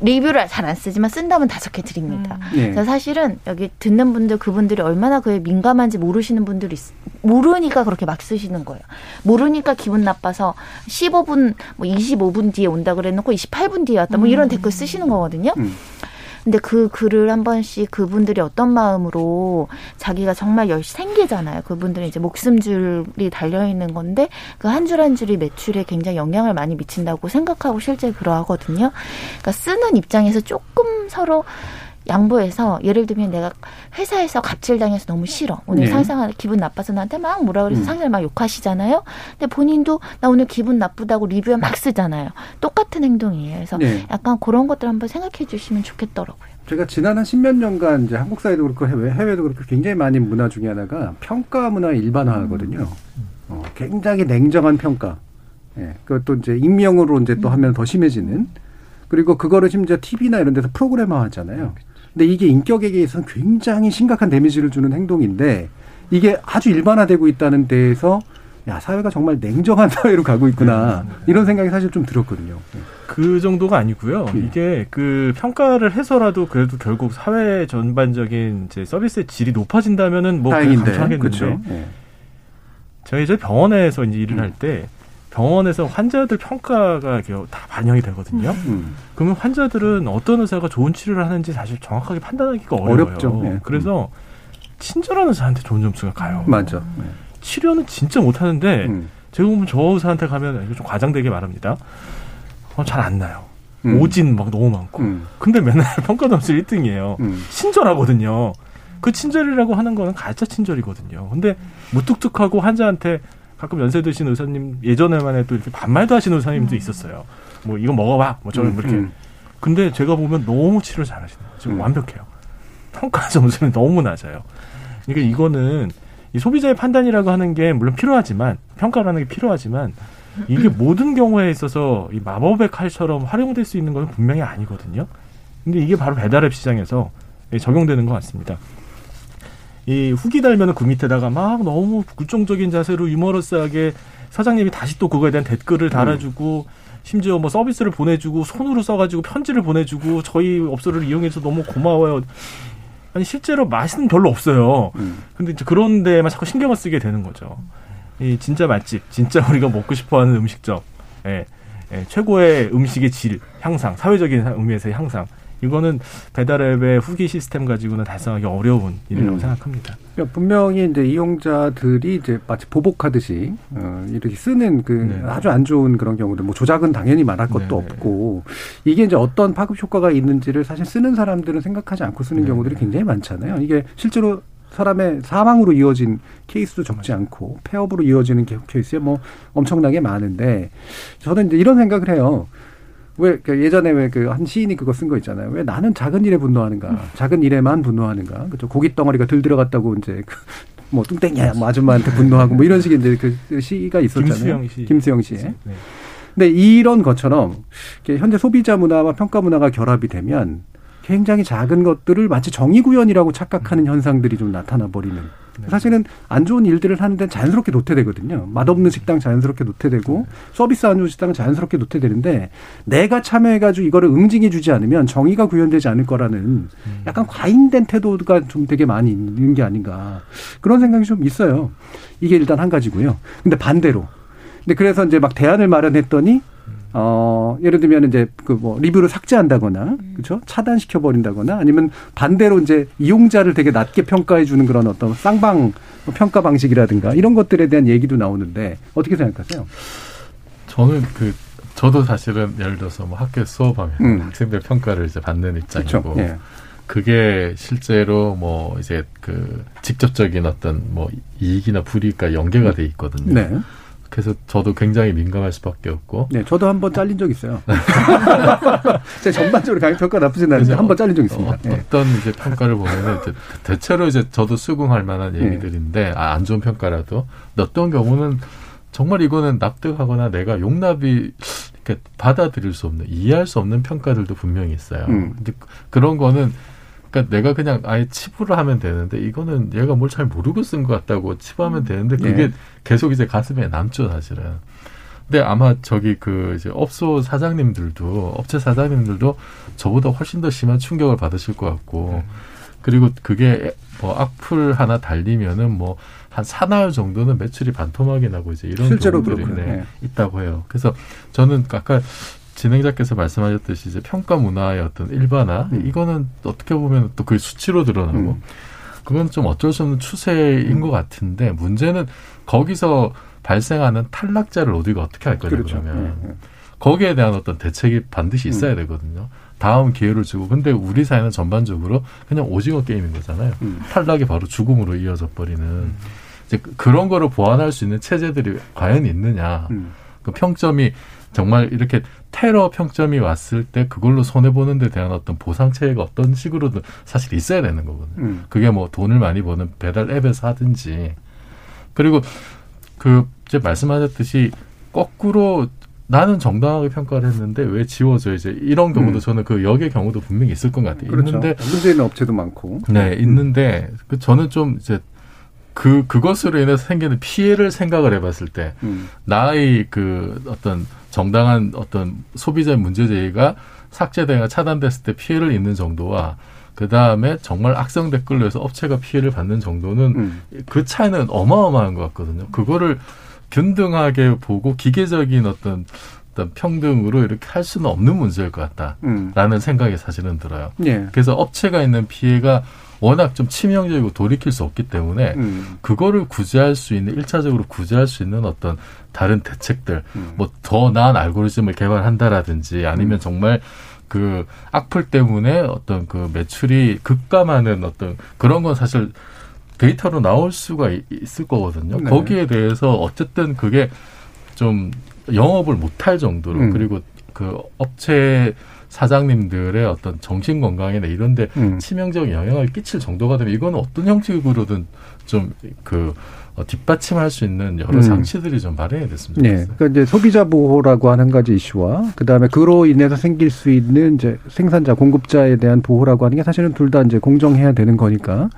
리뷰를 잘 안 쓰지만 쓴다면 다섯 개 드립니다. 예. 그래서 사실은 여기 듣는 분들 그분들이 얼마나 그에 민감한지 모르시는 분들이 있, 모르니까 그렇게 막 쓰시는 거예요. 모르니까 기분 나빠서 15분 뭐 25분 뒤에 온다 그래 놓고 28분 뒤에 왔다 뭐 이런 댓글 쓰시는 거거든요. 음. 근데 그 글을 한 번씩 그분들이 어떤 마음으로 자기가 정말 열심히 생기잖아요. 그분들은 이제 목숨줄이 달려 있는 건데 그 한 줄한 줄이 매출에 굉장히 영향을 많이 미친다고 생각하고 실제 그러하거든요. 그러니까 쓰는 입장에서 조금 서로 양보해서 예를 들면 내가 회사에서 갑질당해서 너무 싫어. 오늘 네. 상사가 기분 나빠서 나한테 막 뭐라 그래서 음. 상사를 막 욕하시잖아요. 근데 본인도 나 오늘 기분 나쁘다고 리뷰에 막 쓰잖아요. 똑같은 행동이에요. 그래서 네. 약간 그런 것들 한번 생각해 주시면 좋겠더라고요. 제가 지난 한 십몇 년간 이제 한국 사회도 그렇고 해외, 해외도 그렇고 굉장히 많이 문화 중에 하나가 평가 문화의 일반화거든요. 어, 굉장히 냉정한 평가. 예, 그것도 이제 익명으로 이제 또 하면 더 심해지는. 그리고 그거를 심지어 TV나 이런 데서 프로그래머 하잖아요. 근데 이게 인격에게 있어서는 굉장히 심각한 데미지를 주는 행동인데 이게 아주 일반화되고 있다는 데에서 야 사회가 정말 냉정한 사회로 가고 있구나 이런 생각이 사실 좀 들었거든요. 그 정도가 아니고요. 예. 이게 그 평가를 해서라도 그래도 결국 사회 전반적인 이제 서비스의 질이 높아진다면은 뭐 다행인데 하겠는데 그렇죠. 예. 저희 이제 병원에서 이제 일을 할때 병원에서 환자들 평가가 다 반영이 되거든요. 음. 그러면 환자들은 어떤 의사가 좋은 치료를 하는지 사실 정확하게 판단하기가 어려워요. 어렵죠. 예. 그래서 친절한 의사한테 좋은 점수가 가요. 맞아. 치료는 진짜 못하는데 음. 제가 보면 저 의사한테 가면 이거 좀 과장되게 말합니다. 어, 잘 안 나요. 음. 오진 막 너무 많고. 음. 근데 맨날 평가 점수 1등이에요. 음. 친절하거든요. 그 친절이라고 하는 거는 가짜 친절이거든요. 근데 무뚝뚝하고 환자한테 가끔 연세 드신 의사님 예전에만 해도 이렇게 반말도 하시는 의사님도 있었어요. 뭐 이거 먹어봐. 뭐 저는 음, 이렇게. 음. 근데 제가 보면 너무 치료 잘하시네요. 지금 음. 완벽해요. 평가 점수는 너무 낮아요. 그러니까 이거는 이 소비자의 판단이라고 하는 게 물론 필요하지만 평가라는 게 필요하지만 이게 모든 경우에 있어서 이 마법의 칼처럼 활용될 수 있는 건 분명히 아니거든요. 근데 이게 바로 배달앱 시장에서 적용되는 것 같습니다. 이 후기 달면은 그 밑에다가 막 너무 굴종적인 자세로 유머러스하게 사장님이 다시 또 그거에 대한 댓글을 달아주고 심지어 뭐 서비스를 보내주고 손으로 써가지고 편지를 보내주고 저희 업소를 이용해서 너무 고마워요. 아니 실제로 맛은 별로 없어요. 근데 이제 그런 데만 자꾸 신경을 쓰게 되는 거죠. 이 진짜 맛집, 진짜 우리가 먹고 싶어하는 음식점, 예, 예, 최고의 음식의 질 향상, 사회적인 의미에서의 향상. 이거는 배달앱의 후기 시스템 가지고는 달성하기 어려운 일이라고 음. 생각합니다. 그러니까 분명히 이제 이용자들이 이제 마치 보복하듯이 어, 이렇게 쓰는 그 네. 아주 안 좋은 그런 경우들, 뭐 조작은 당연히 말할 것도 네. 없고 이게 이제 어떤 파급 효과가 있는지를 사실 쓰는 사람들은 생각하지 않고 쓰는 네. 경우들이 굉장히 많잖아요. 이게 실제로 사람의 사망으로 이어진 케이스도 적지 않고 폐업으로 이어지는 게- 케이스에 뭐 엄청나게 많은데 저는 이제 이런 생각을 해요. 왜그 예전에 왜 그 한 시인이 그거 쓴 거 있잖아요. 왜 나는 작은 일에 분노하는가? 작은 일에만 분노하는가? 그죠? 고깃 덩어리가 들 들어갔다고 이제 그 뭐 뚱땡이야 뭐 아줌마한테 분노하고 뭐 이런 식의 이제 그 시가 있었잖아요. 김수영 씨. 김수영 씨의. 네. 근데 이런 것처럼 현재 소비자 문화와 평가 문화가 결합이 되면 굉장히 작은 것들을 마치 정의 구현이라고 착각하는 현상들이 좀 나타나 버리는. 사실은 안 좋은 일들을 하는 데는 자연스럽게 노태되거든요. 맛없는 식당 자연스럽게 노태되고 서비스 안 좋은 식당은 자연스럽게 노태되는데 내가 참여해가지고 이거를 응징해 주지 않으면 정의가 구현되지 않을 거라는 약간 과잉된 태도가 좀 되게 많이 있는 게 아닌가 그런 생각이 좀 있어요. 이게 일단 한 가지고요. 근데 반대로 근데 그래서 이제 막 대안을 마련했더니 어 예를 들면 이제 그 뭐 리뷰를 삭제한다거나 그렇죠 차단시켜 버린다거나 아니면 반대로 이제 이용자를 되게 낮게 평가해 주는 그런 어떤 쌍방 평가 방식이라든가 이런 것들에 대한 얘기도 나오는데 어떻게 생각하세요? 저는 그 저도 사실은 예를 들어서 뭐 학교 수업하면 음. 학생들 평가를 이제 받는 입장이고 그렇죠. 예. 그게 실제로 뭐 이제 그 직접적인 어떤 뭐 이익이나 불이익과 연계가 돼 있거든요. 네. 그래서 저도 굉장히 민감할 수밖에 없고 네, 저도 한 번 잘린 적 있어요. 제가 전반적으로 강의 평가 나쁘진 않은데 그래서 한번 잘린 적 있습니다. 어, 예. 어떤 이제 평가를 보면은 대체로 이제 저도 수긍할 만한 얘기들인데 아, 안 좋은 평가라도 어떤 경우는 정말 이거는 납득하거나 내가 용납이 이렇게 받아들일 수 없는 이해할 수 없는 평가들도 분명히 있어요. 음. 근데 그런 거는 그러니까 내가 그냥 아예 치부를 하면 되는데 이거는 얘가 뭘 잘 모르고 쓴 것 같다고 치부하면 되는데 그게 예. 계속 이제 가슴에 남죠 사실은. 근데 아마 저기 그 이제 업소 사장님들도 업체 사장님들도 저보다 훨씬 더 심한 충격을 받으실 것 같고 그리고 그게 뭐 악플 하나 달리면은 뭐 한 사나흘 정도는 매출이 반토막이 나고 이제 이런 실제로 경우들이. 네, 예. 있다고 해요. 그래서 저는 아까 진행자께서 말씀하셨듯이 이제 평가 문화의 어떤 일반화 음. 이거는 어떻게 보면 또 그 수치로 드러나고 그건 좀 어쩔 수 없는 추세인 음. 것 같은데 문제는 거기서 발생하는 탈락자를 우리가 어떻게 할 거냐 그렇죠. 그러면 예, 예. 거기에 대한 어떤 대책이 반드시 있어야 음. 되거든요. 다음 기회를 주고 근데 우리 사회는 전반적으로 그냥 오징어 게임인 거잖아요. 음. 탈락이 바로 죽음으로 이어져 버리는 이제 그- 그런 거를 보완할 수 있는 체제들이 과연 있느냐. 음. 그 평점이 정말 이렇게 테러 평점이 왔을 때 그걸로 손해 보는 데 대한 어떤 보상 체계가 어떤 식으로든 사실 있어야 되는 거거든요. 음. 그게 뭐 돈을 많이 버는 배달 앱에서 하든지 그리고 그 이제 말씀하셨듯이 거꾸로 나는 정당하게 평가를 했는데 왜 지워져 이제 이런 경우도 음. 저는 그 역의 경우도 분명히 있을 것 같아요. 그렇죠. 있는데 문제 있는 업체도 많고. 네 있는데 그 저는 좀 이제 그 그것으로 인해서 생기는 피해를 생각을 해봤을 때 음. 나의 그 어떤 정당한 어떤 소비자의 문제 제기가 삭제되거나 차단됐을 때 피해를 입는 정도와 그 다음에 정말 악성 댓글로 해서 업체가 피해를 받는 정도는 음. 그 차이는 어마어마한 것 같거든요. 그거를 균등하게 보고 기계적인 어떤 어떤 평등으로 이렇게 할 수는 없는 문제일 것 같다라는 음. 생각이 사실은 들어요. 예. 그래서 업체가 있는 피해가 워낙 좀 치명적이고 돌이킬 수 없기 때문에 음. 그거를 구제할 수 있는 일차적으로 구제할 수 있는 어떤 다른 대책들 음. 뭐더 나은 알고리즘을 개발한다라든지 아니면 정말 그 악플 때문에 어떤 그 매출이 급감하는 어떤 그런 건 사실 데이터로 나올 수가 이- 있을 거거든요. 네. 거기에 대해서 어쨌든 그게 좀 영업을 못할 정도로 음. 그리고 그 업체 사장님들의 어떤 정신 건강이나 이런 데 음. 치명적인 영향을 끼칠 정도가 되면 이거는 어떤 형식으로든 좀그 뒷받침할 수 있는 여러 음. 장치들이 좀 마련이 됐습니다. 네. 그러니까 이제 소비자 보호라고 하는 가지 이슈와 그다음에 그로 인해서 생길 수 있는 이제 생산자, 공급자에 대한 보호라고 하는 게 사실은 둘 다 이제 공정해야 되는 거니까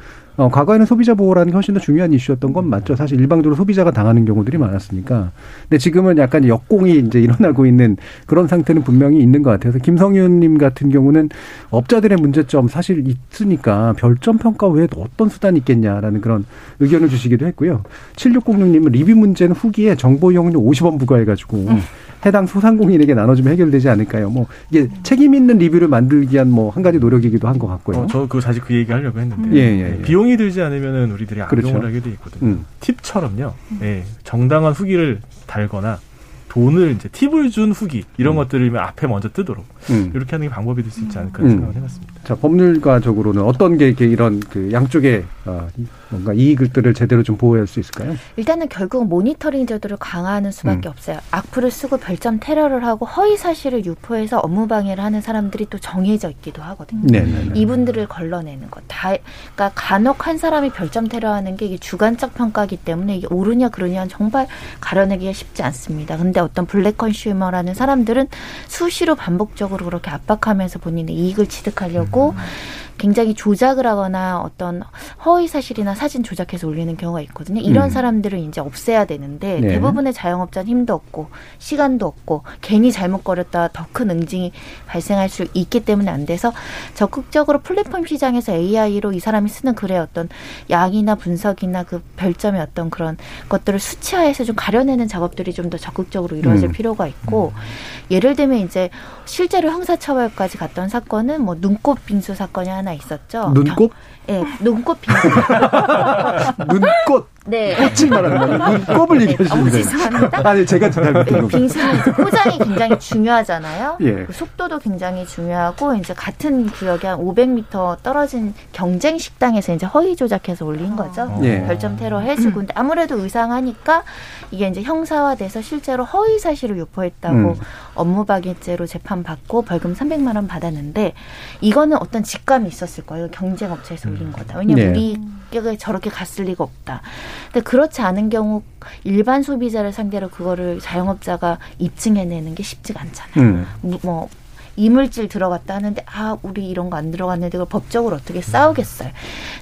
어, 과거에는 소비자 보호라는 게 훨씬 더 중요한 이슈였던 건 맞죠. 사실 일방적으로 소비자가 당하는 경우들이 많았으니까. 근데 지금은 약간 역공이 이제 일어나고 있는 그런 상태는 분명히 있는 것 같아서 김성윤님 같은 경우는 업자들의 문제점 사실 있으니까 별점 평가 외에 어떤 수단이 있겠냐라는 그런 의견을 주시기도 했고요. 7606님은 리뷰 문제는 후기에 정보 이용료 50원 부과해가지고 해당 소상공인에게 나눠주면 해결되지 않을까요? 뭐 이게 책임 있는 리뷰를 만들기 위한 뭐 한 가지 노력이기도 한 것 같고요. 어, 저 그거 사실 그 얘기 하려고 했는데 예, 예, 예. 비용이 들지 않으면은 우리들이 그렇죠. 악용을 하게 돼 있거든요. 음. 팁처럼요. 예, 정당한 후기를 달거나 돈을 이제 팁을 준 후기 이런 것들이면 앞에 먼저 뜨도록 음. 이렇게 하는 게 방법이 될 수 있지 않을까 음. 생각을 해봤습니다. 자, 법률가적으로는 어떤 게 이렇게 이런 그 양쪽의 어, 이- 뭔가 이익들을 제대로 좀 보호할 수 있을까요? 일단은 결국 모니터링 제도를 강화하는 수밖에 음. 없어요. 악플을 쓰고 별점 테러를 하고 허위 사실을 유포해서 업무 방해를 하는 사람들이 또 정해져 있기도 하거든요. 네, 네, 네. 이분들을 걸러내는 것. 다, 그러니까 간혹 한 사람이 별점 테러하는 게 이게 주관적 평가기 때문에 이게 옳으냐 그러냐 정말 가려내기가 쉽지 않습니다. 근데 어떤 블랙 컨슈머라는 사람들은 수시로 반복적으로 그렇게 압박하면서 본인의 이익을 취득하려고 있고 굉장히 조작을 하거나 어떤 허위 사실이나 사진 조작해서 올리는 경우가 있거든요. 이런 음. 사람들을 이제 없애야 되는데 네. 대부분의 자영업자는 힘도 없고 시간도 없고 괜히 잘못 거렸다 더 큰 응징이 발생할 수 있기 때문에 안 돼서 적극적으로 플랫폼 시장에서 AI로 이 사람이 쓰는 글의 어떤 양이나 분석이나 그 별점의 어떤 그런 것들을 수치화해서 좀 가려내는 작업들이 좀 더 적극적으로 이루어질 음. 필요가 있고 예를 들면 이제 실제로 형사처벌까지 갔던 사건은 뭐 눈꽃 빙수 사건이 하나 있었죠. 눈꽃? 예, 눈꽃 빙수. 눈꽃. 네. 꽃을 말하는 거예요. 눈곱을 네, 얘기하시는 너무 거예요. 죄송합니다. 아니 제가 잘못된 네, 거. 빙수는 포장이 굉장히 중요하잖아요. 예. 그 속도도 굉장히 중요하고 이제 같은 구역에 한 500m 떨어진 경쟁 식당에서 이제 허위 조작해서 올린 거죠. 예. 별점 테러 해주고 근데 아무래도 의상하니까 이게 이제 형사화돼서 실제로 허위 사실을 유포했다고 음. 업무 박일죄로 재판 받고 벌금 300만 원 받았는데 이거는 어떤 직감이 있었을 거예요. 경쟁 업체에서 올린 거다. 왜냐면 네. 우리가 저렇게 갔을 리가 없다. 근데 그렇지 않은 경우 일반 소비자를 상대로 그거를 자영업자가 입증해내는 게 쉽지가 않잖아요. 음. 무- 뭐 이물질 들어갔다 하는데 아 우리 이런 거 안 들어갔는데 그걸 법적으로 어떻게 싸우겠어요.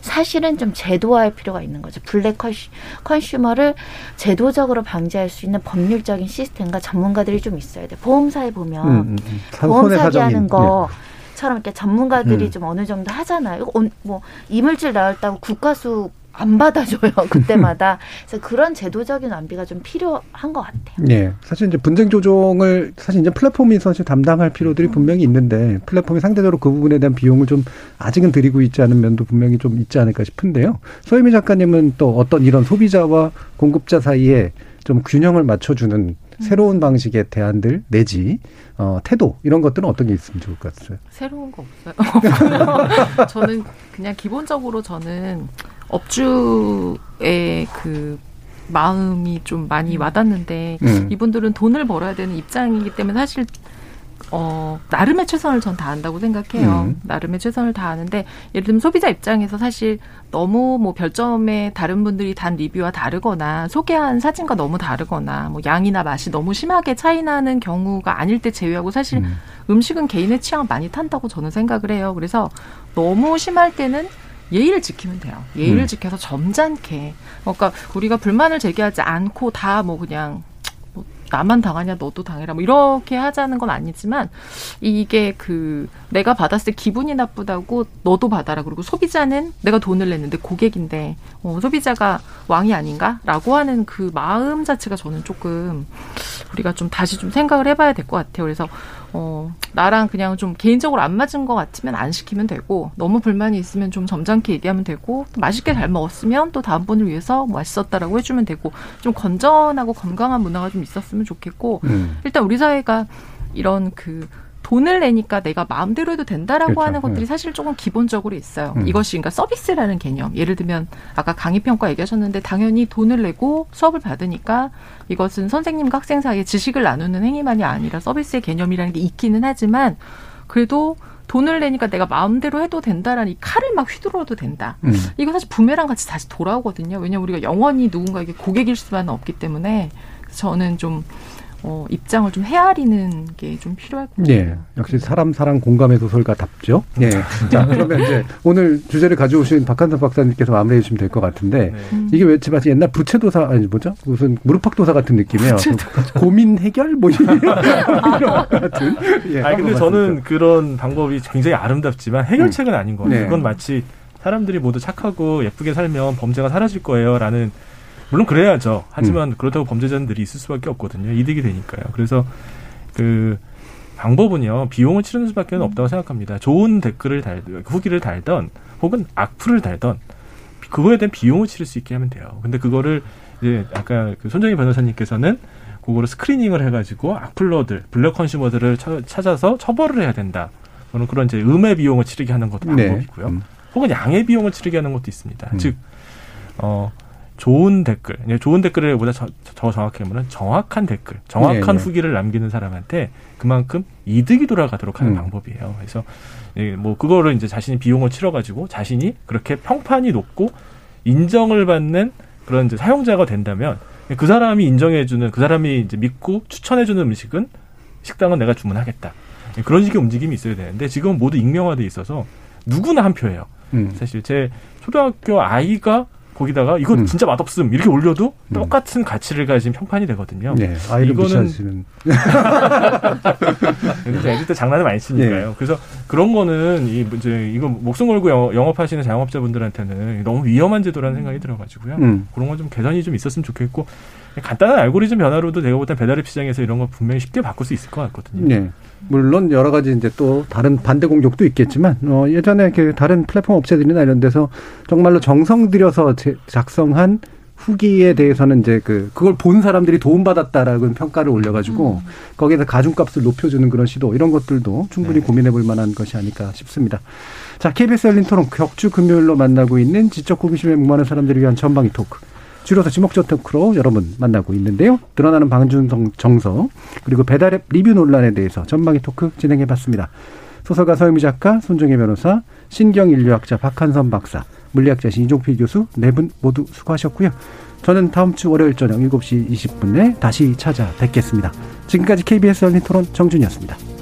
사실은 좀 제도화할 필요가 있는 거죠. 블랙 컨슈, 컨슈머를 제도적으로 방지할 수 있는 법률적인 시스템과 전문가들이 좀 있어야 돼. 보험사에 보면 음, 음, 음. 사- 보험 손해 사기 사정인. 하는 거. 처럼 이렇게 전문가들이 음. 좀 어느 정도 하잖아요. 뭐 이물질 나왔다고 국가수 안 받아줘요 그때마다. 그래서 그런 제도적인 완비가 좀 필요한 것 같아요. 예. 사실 이제 분쟁 조정을 사실 이제 플랫폼이 사실 담당할 필요들이 분명히 있는데 플랫폼이 상대적으로 그 부분에 대한 비용을 좀 아직은 들이고 있지 않은 면도 분명히 좀 있지 않을까 싶은데요. 소혜미 작가님은 또 어떤 이런 소비자와 공급자 사이에 좀 균형을 맞춰주는 새로운 방식의 대안들 내지 어, 태도 이런 것들은 어떤 게 있으면 좋을 것 같아요. 새로운 거 없어요. 저는 그냥 기본적으로 저는 업주의 그 마음이 좀 많이 와닿는데 음. 이분들은 돈을 벌어야 되는 입장이기 때문에 사실 어 나름의 최선을 전 다한다고 생각해요. 음. 나름의 최선을 다하는데 예를 들면 소비자 입장에서 사실 너무 뭐 별점에 다른 분들이 단 리뷰와 다르거나 소개한 사진과 너무 다르거나 뭐 양이나 맛이 너무 심하게 차이 나는 경우가 아닐 때 제외하고 사실 음. 식은 개인의 취향을 많이 탄다고 저는 생각을 해요. 그래서 너무 심할 때는 예의를 지키면 돼요. 예의를 음. 지켜서 점잖게. 그러니까 우리가 불만을 제기하지 않고 다 뭐 그냥 뭐 나만 당하냐 너도 당해라 뭐 이렇게 하자는 건 아니지만 이게 그 내가 받았을 때 기분이 나쁘다고 너도 받아라 그리고 소비자는 내가 돈을 냈는데 고객인데 어, 소비자가 왕이 아닌가라고 하는 그 마음 자체가 저는 조금 우리가 좀 다시 좀 생각을 해봐야 될 것 같아요. 그래서 어, 나랑 그냥 좀 개인적으로 안 맞은 것 같으면 안 시키면 되고 너무 불만이 있으면 좀 점잖게 얘기하면 되고 또 맛있게 잘 먹었으면 또 다음번을 위해서 뭐 맛있었다라고 해주면 되고 좀 건전하고 건강한 문화가 좀 있었으면 좋겠고 음. 일단 우리 사회가 이런 그 돈을 내니까 내가 마음대로 해도 된다라고 그렇죠. 하는 것들이 음. 사실 조금 기본적으로 있어요. 음. 이것이 그러니까 서비스라는 개념. 예를 들면 아까 강의 평가 얘기하셨는데 당연히 돈을 내고 수업을 받으니까 이것은 선생님과 학생 사이에 지식을 나누는 행위만이 아니라 서비스의 개념이라는 게 있기는 하지만 그래도 돈을 내니까 내가 마음대로 해도 된다라는 이 칼을 막 휘두르어도 된다. 음. 이거 사실 부메랑 같이 다시 돌아오거든요. 왜냐면 우리가 영원히 누군가에게 고객일 수만은 없기 때문에 저는 좀 어, 입장을 좀 헤아리는 게 좀 필요할 것 같아요. 예, 역시 사람 사랑 공감의 소설가답죠. 예. 자, 그러면 이제 오늘 주제를 가져오신 박한섭 박사님께서 마무리해 주시면 될 것 같은데 이게 왜 마치 옛날 부채도사 아니 뭐죠? 무슨 무릎팍도사 같은 느낌이에요. 고민 해결 뭐 이런 것 같은. 예, 아니 근데 저는 그런 방법이 굉장히 아름답지만 해결책은 아닌 것 같아요. 네. 그건 마치 사람들이 모두 착하고 예쁘게 살면 범죄가 사라질 거예요라는 물론 그래야죠. 하지만 그렇다고 범죄자들이 있을 수밖에 없거든요. 이득이 되니까요. 그래서 그 방법은요 비용을 치르는 수밖에 없다고 생각합니다. 좋은 댓글을 달 후기를 달던 혹은 악플을 달던 그거에 대한 비용을 치를 수 있게 하면 돼요. 근데 그거를 이제 아까 그 손정희 변호사님께서는 그거를 스크리닝을 해가지고 악플러들, 블랙 컨슈머들을 처- 찾아서 처벌을 해야 된다. 저는 그런 이제 음의 비용을 치르게 하는 것도 네. 방법이고요. 혹은 양의 비용을 치르게 하는 것도 있습니다. 음. 즉, 어, 좋은 댓글, 이제 좋은 댓글을 보다 저, 더 정확히 하면 정확한 댓글, 정확한 네, 네. 후기를 남기는 사람한테 그만큼 이득이 돌아가도록 하는 음. 방법이에요. 그래서 예, 뭐 그거를 이제 자신이 비용을 치러가지고 자신이 그렇게 평판이 높고 인정을 받는 그런 이제 사용자가 된다면 그 사람이 인정해주는 그 사람이 이제 믿고 추천해주는 음식은 식당은 내가 주문하겠다. 예, 그런 식의 움직임이 있어야 되는데 지금 모두 익명화돼 있어서 누구나 한 표예요. 음. 사실 제 초등학교 아이가 거기다가 이거 진짜 맛없음 이렇게 올려도 똑같은 가치를 가진 평판이 되거든요. 네, 무시하시는. 근데 애들 때 장난을 많이 치니까요. 그래서 그런 거는 이 이제 이거 목숨 걸고 영- 영업 하시는 자영업자분들한테는 너무 위험한 제도라는 생각이 들어가지고요. 음. 그런 건 좀 개선이 좀 있었으면 좋겠고 간단한 알고리즘 변화로도 제가 볼땐 배달앱 시장에서 이런 거 분명히 쉽게 바꿀 수 있을 것 같거든요. 네. 물론 여러 가지 이제 또 다른 반대 공격도 있겠지만 어, 예전에 그 다른 플랫폼 업체들이나 이런 데서 정말로 정성 들여서 제- 작성한 후기에 대해서는 이제 그 그걸 본 사람들이 도움 받았다라는 평가를 올려가지고 거기에서 가중값을 높여주는 그런 시도 이런 것들도 충분히 고민해볼 만한 것이 아닐까 싶습니다. 자, KBS 열린 토론 격주 금요일로 만나고 있는 지적 호기심에 목마른 사람들을 위한 전방위 토크. 줄여서 지목전 토크로 여러분 만나고 있는데요. 드러나는 반중 정서 그리고 배달앱 리뷰 논란에 대해서 전방위 토크 진행해봤습니다. 소설가 서유미 작가, 손정혜 변호사, 신경인류학자 박한선 박사, 물리학자신 이종필 교수 네 분 모두 수고하셨고요. 저는 다음 주 월요일 저녁 7시 20분에 다시 찾아뵙겠습니다. 지금까지 KBS 열린 토론 정준이었습니다.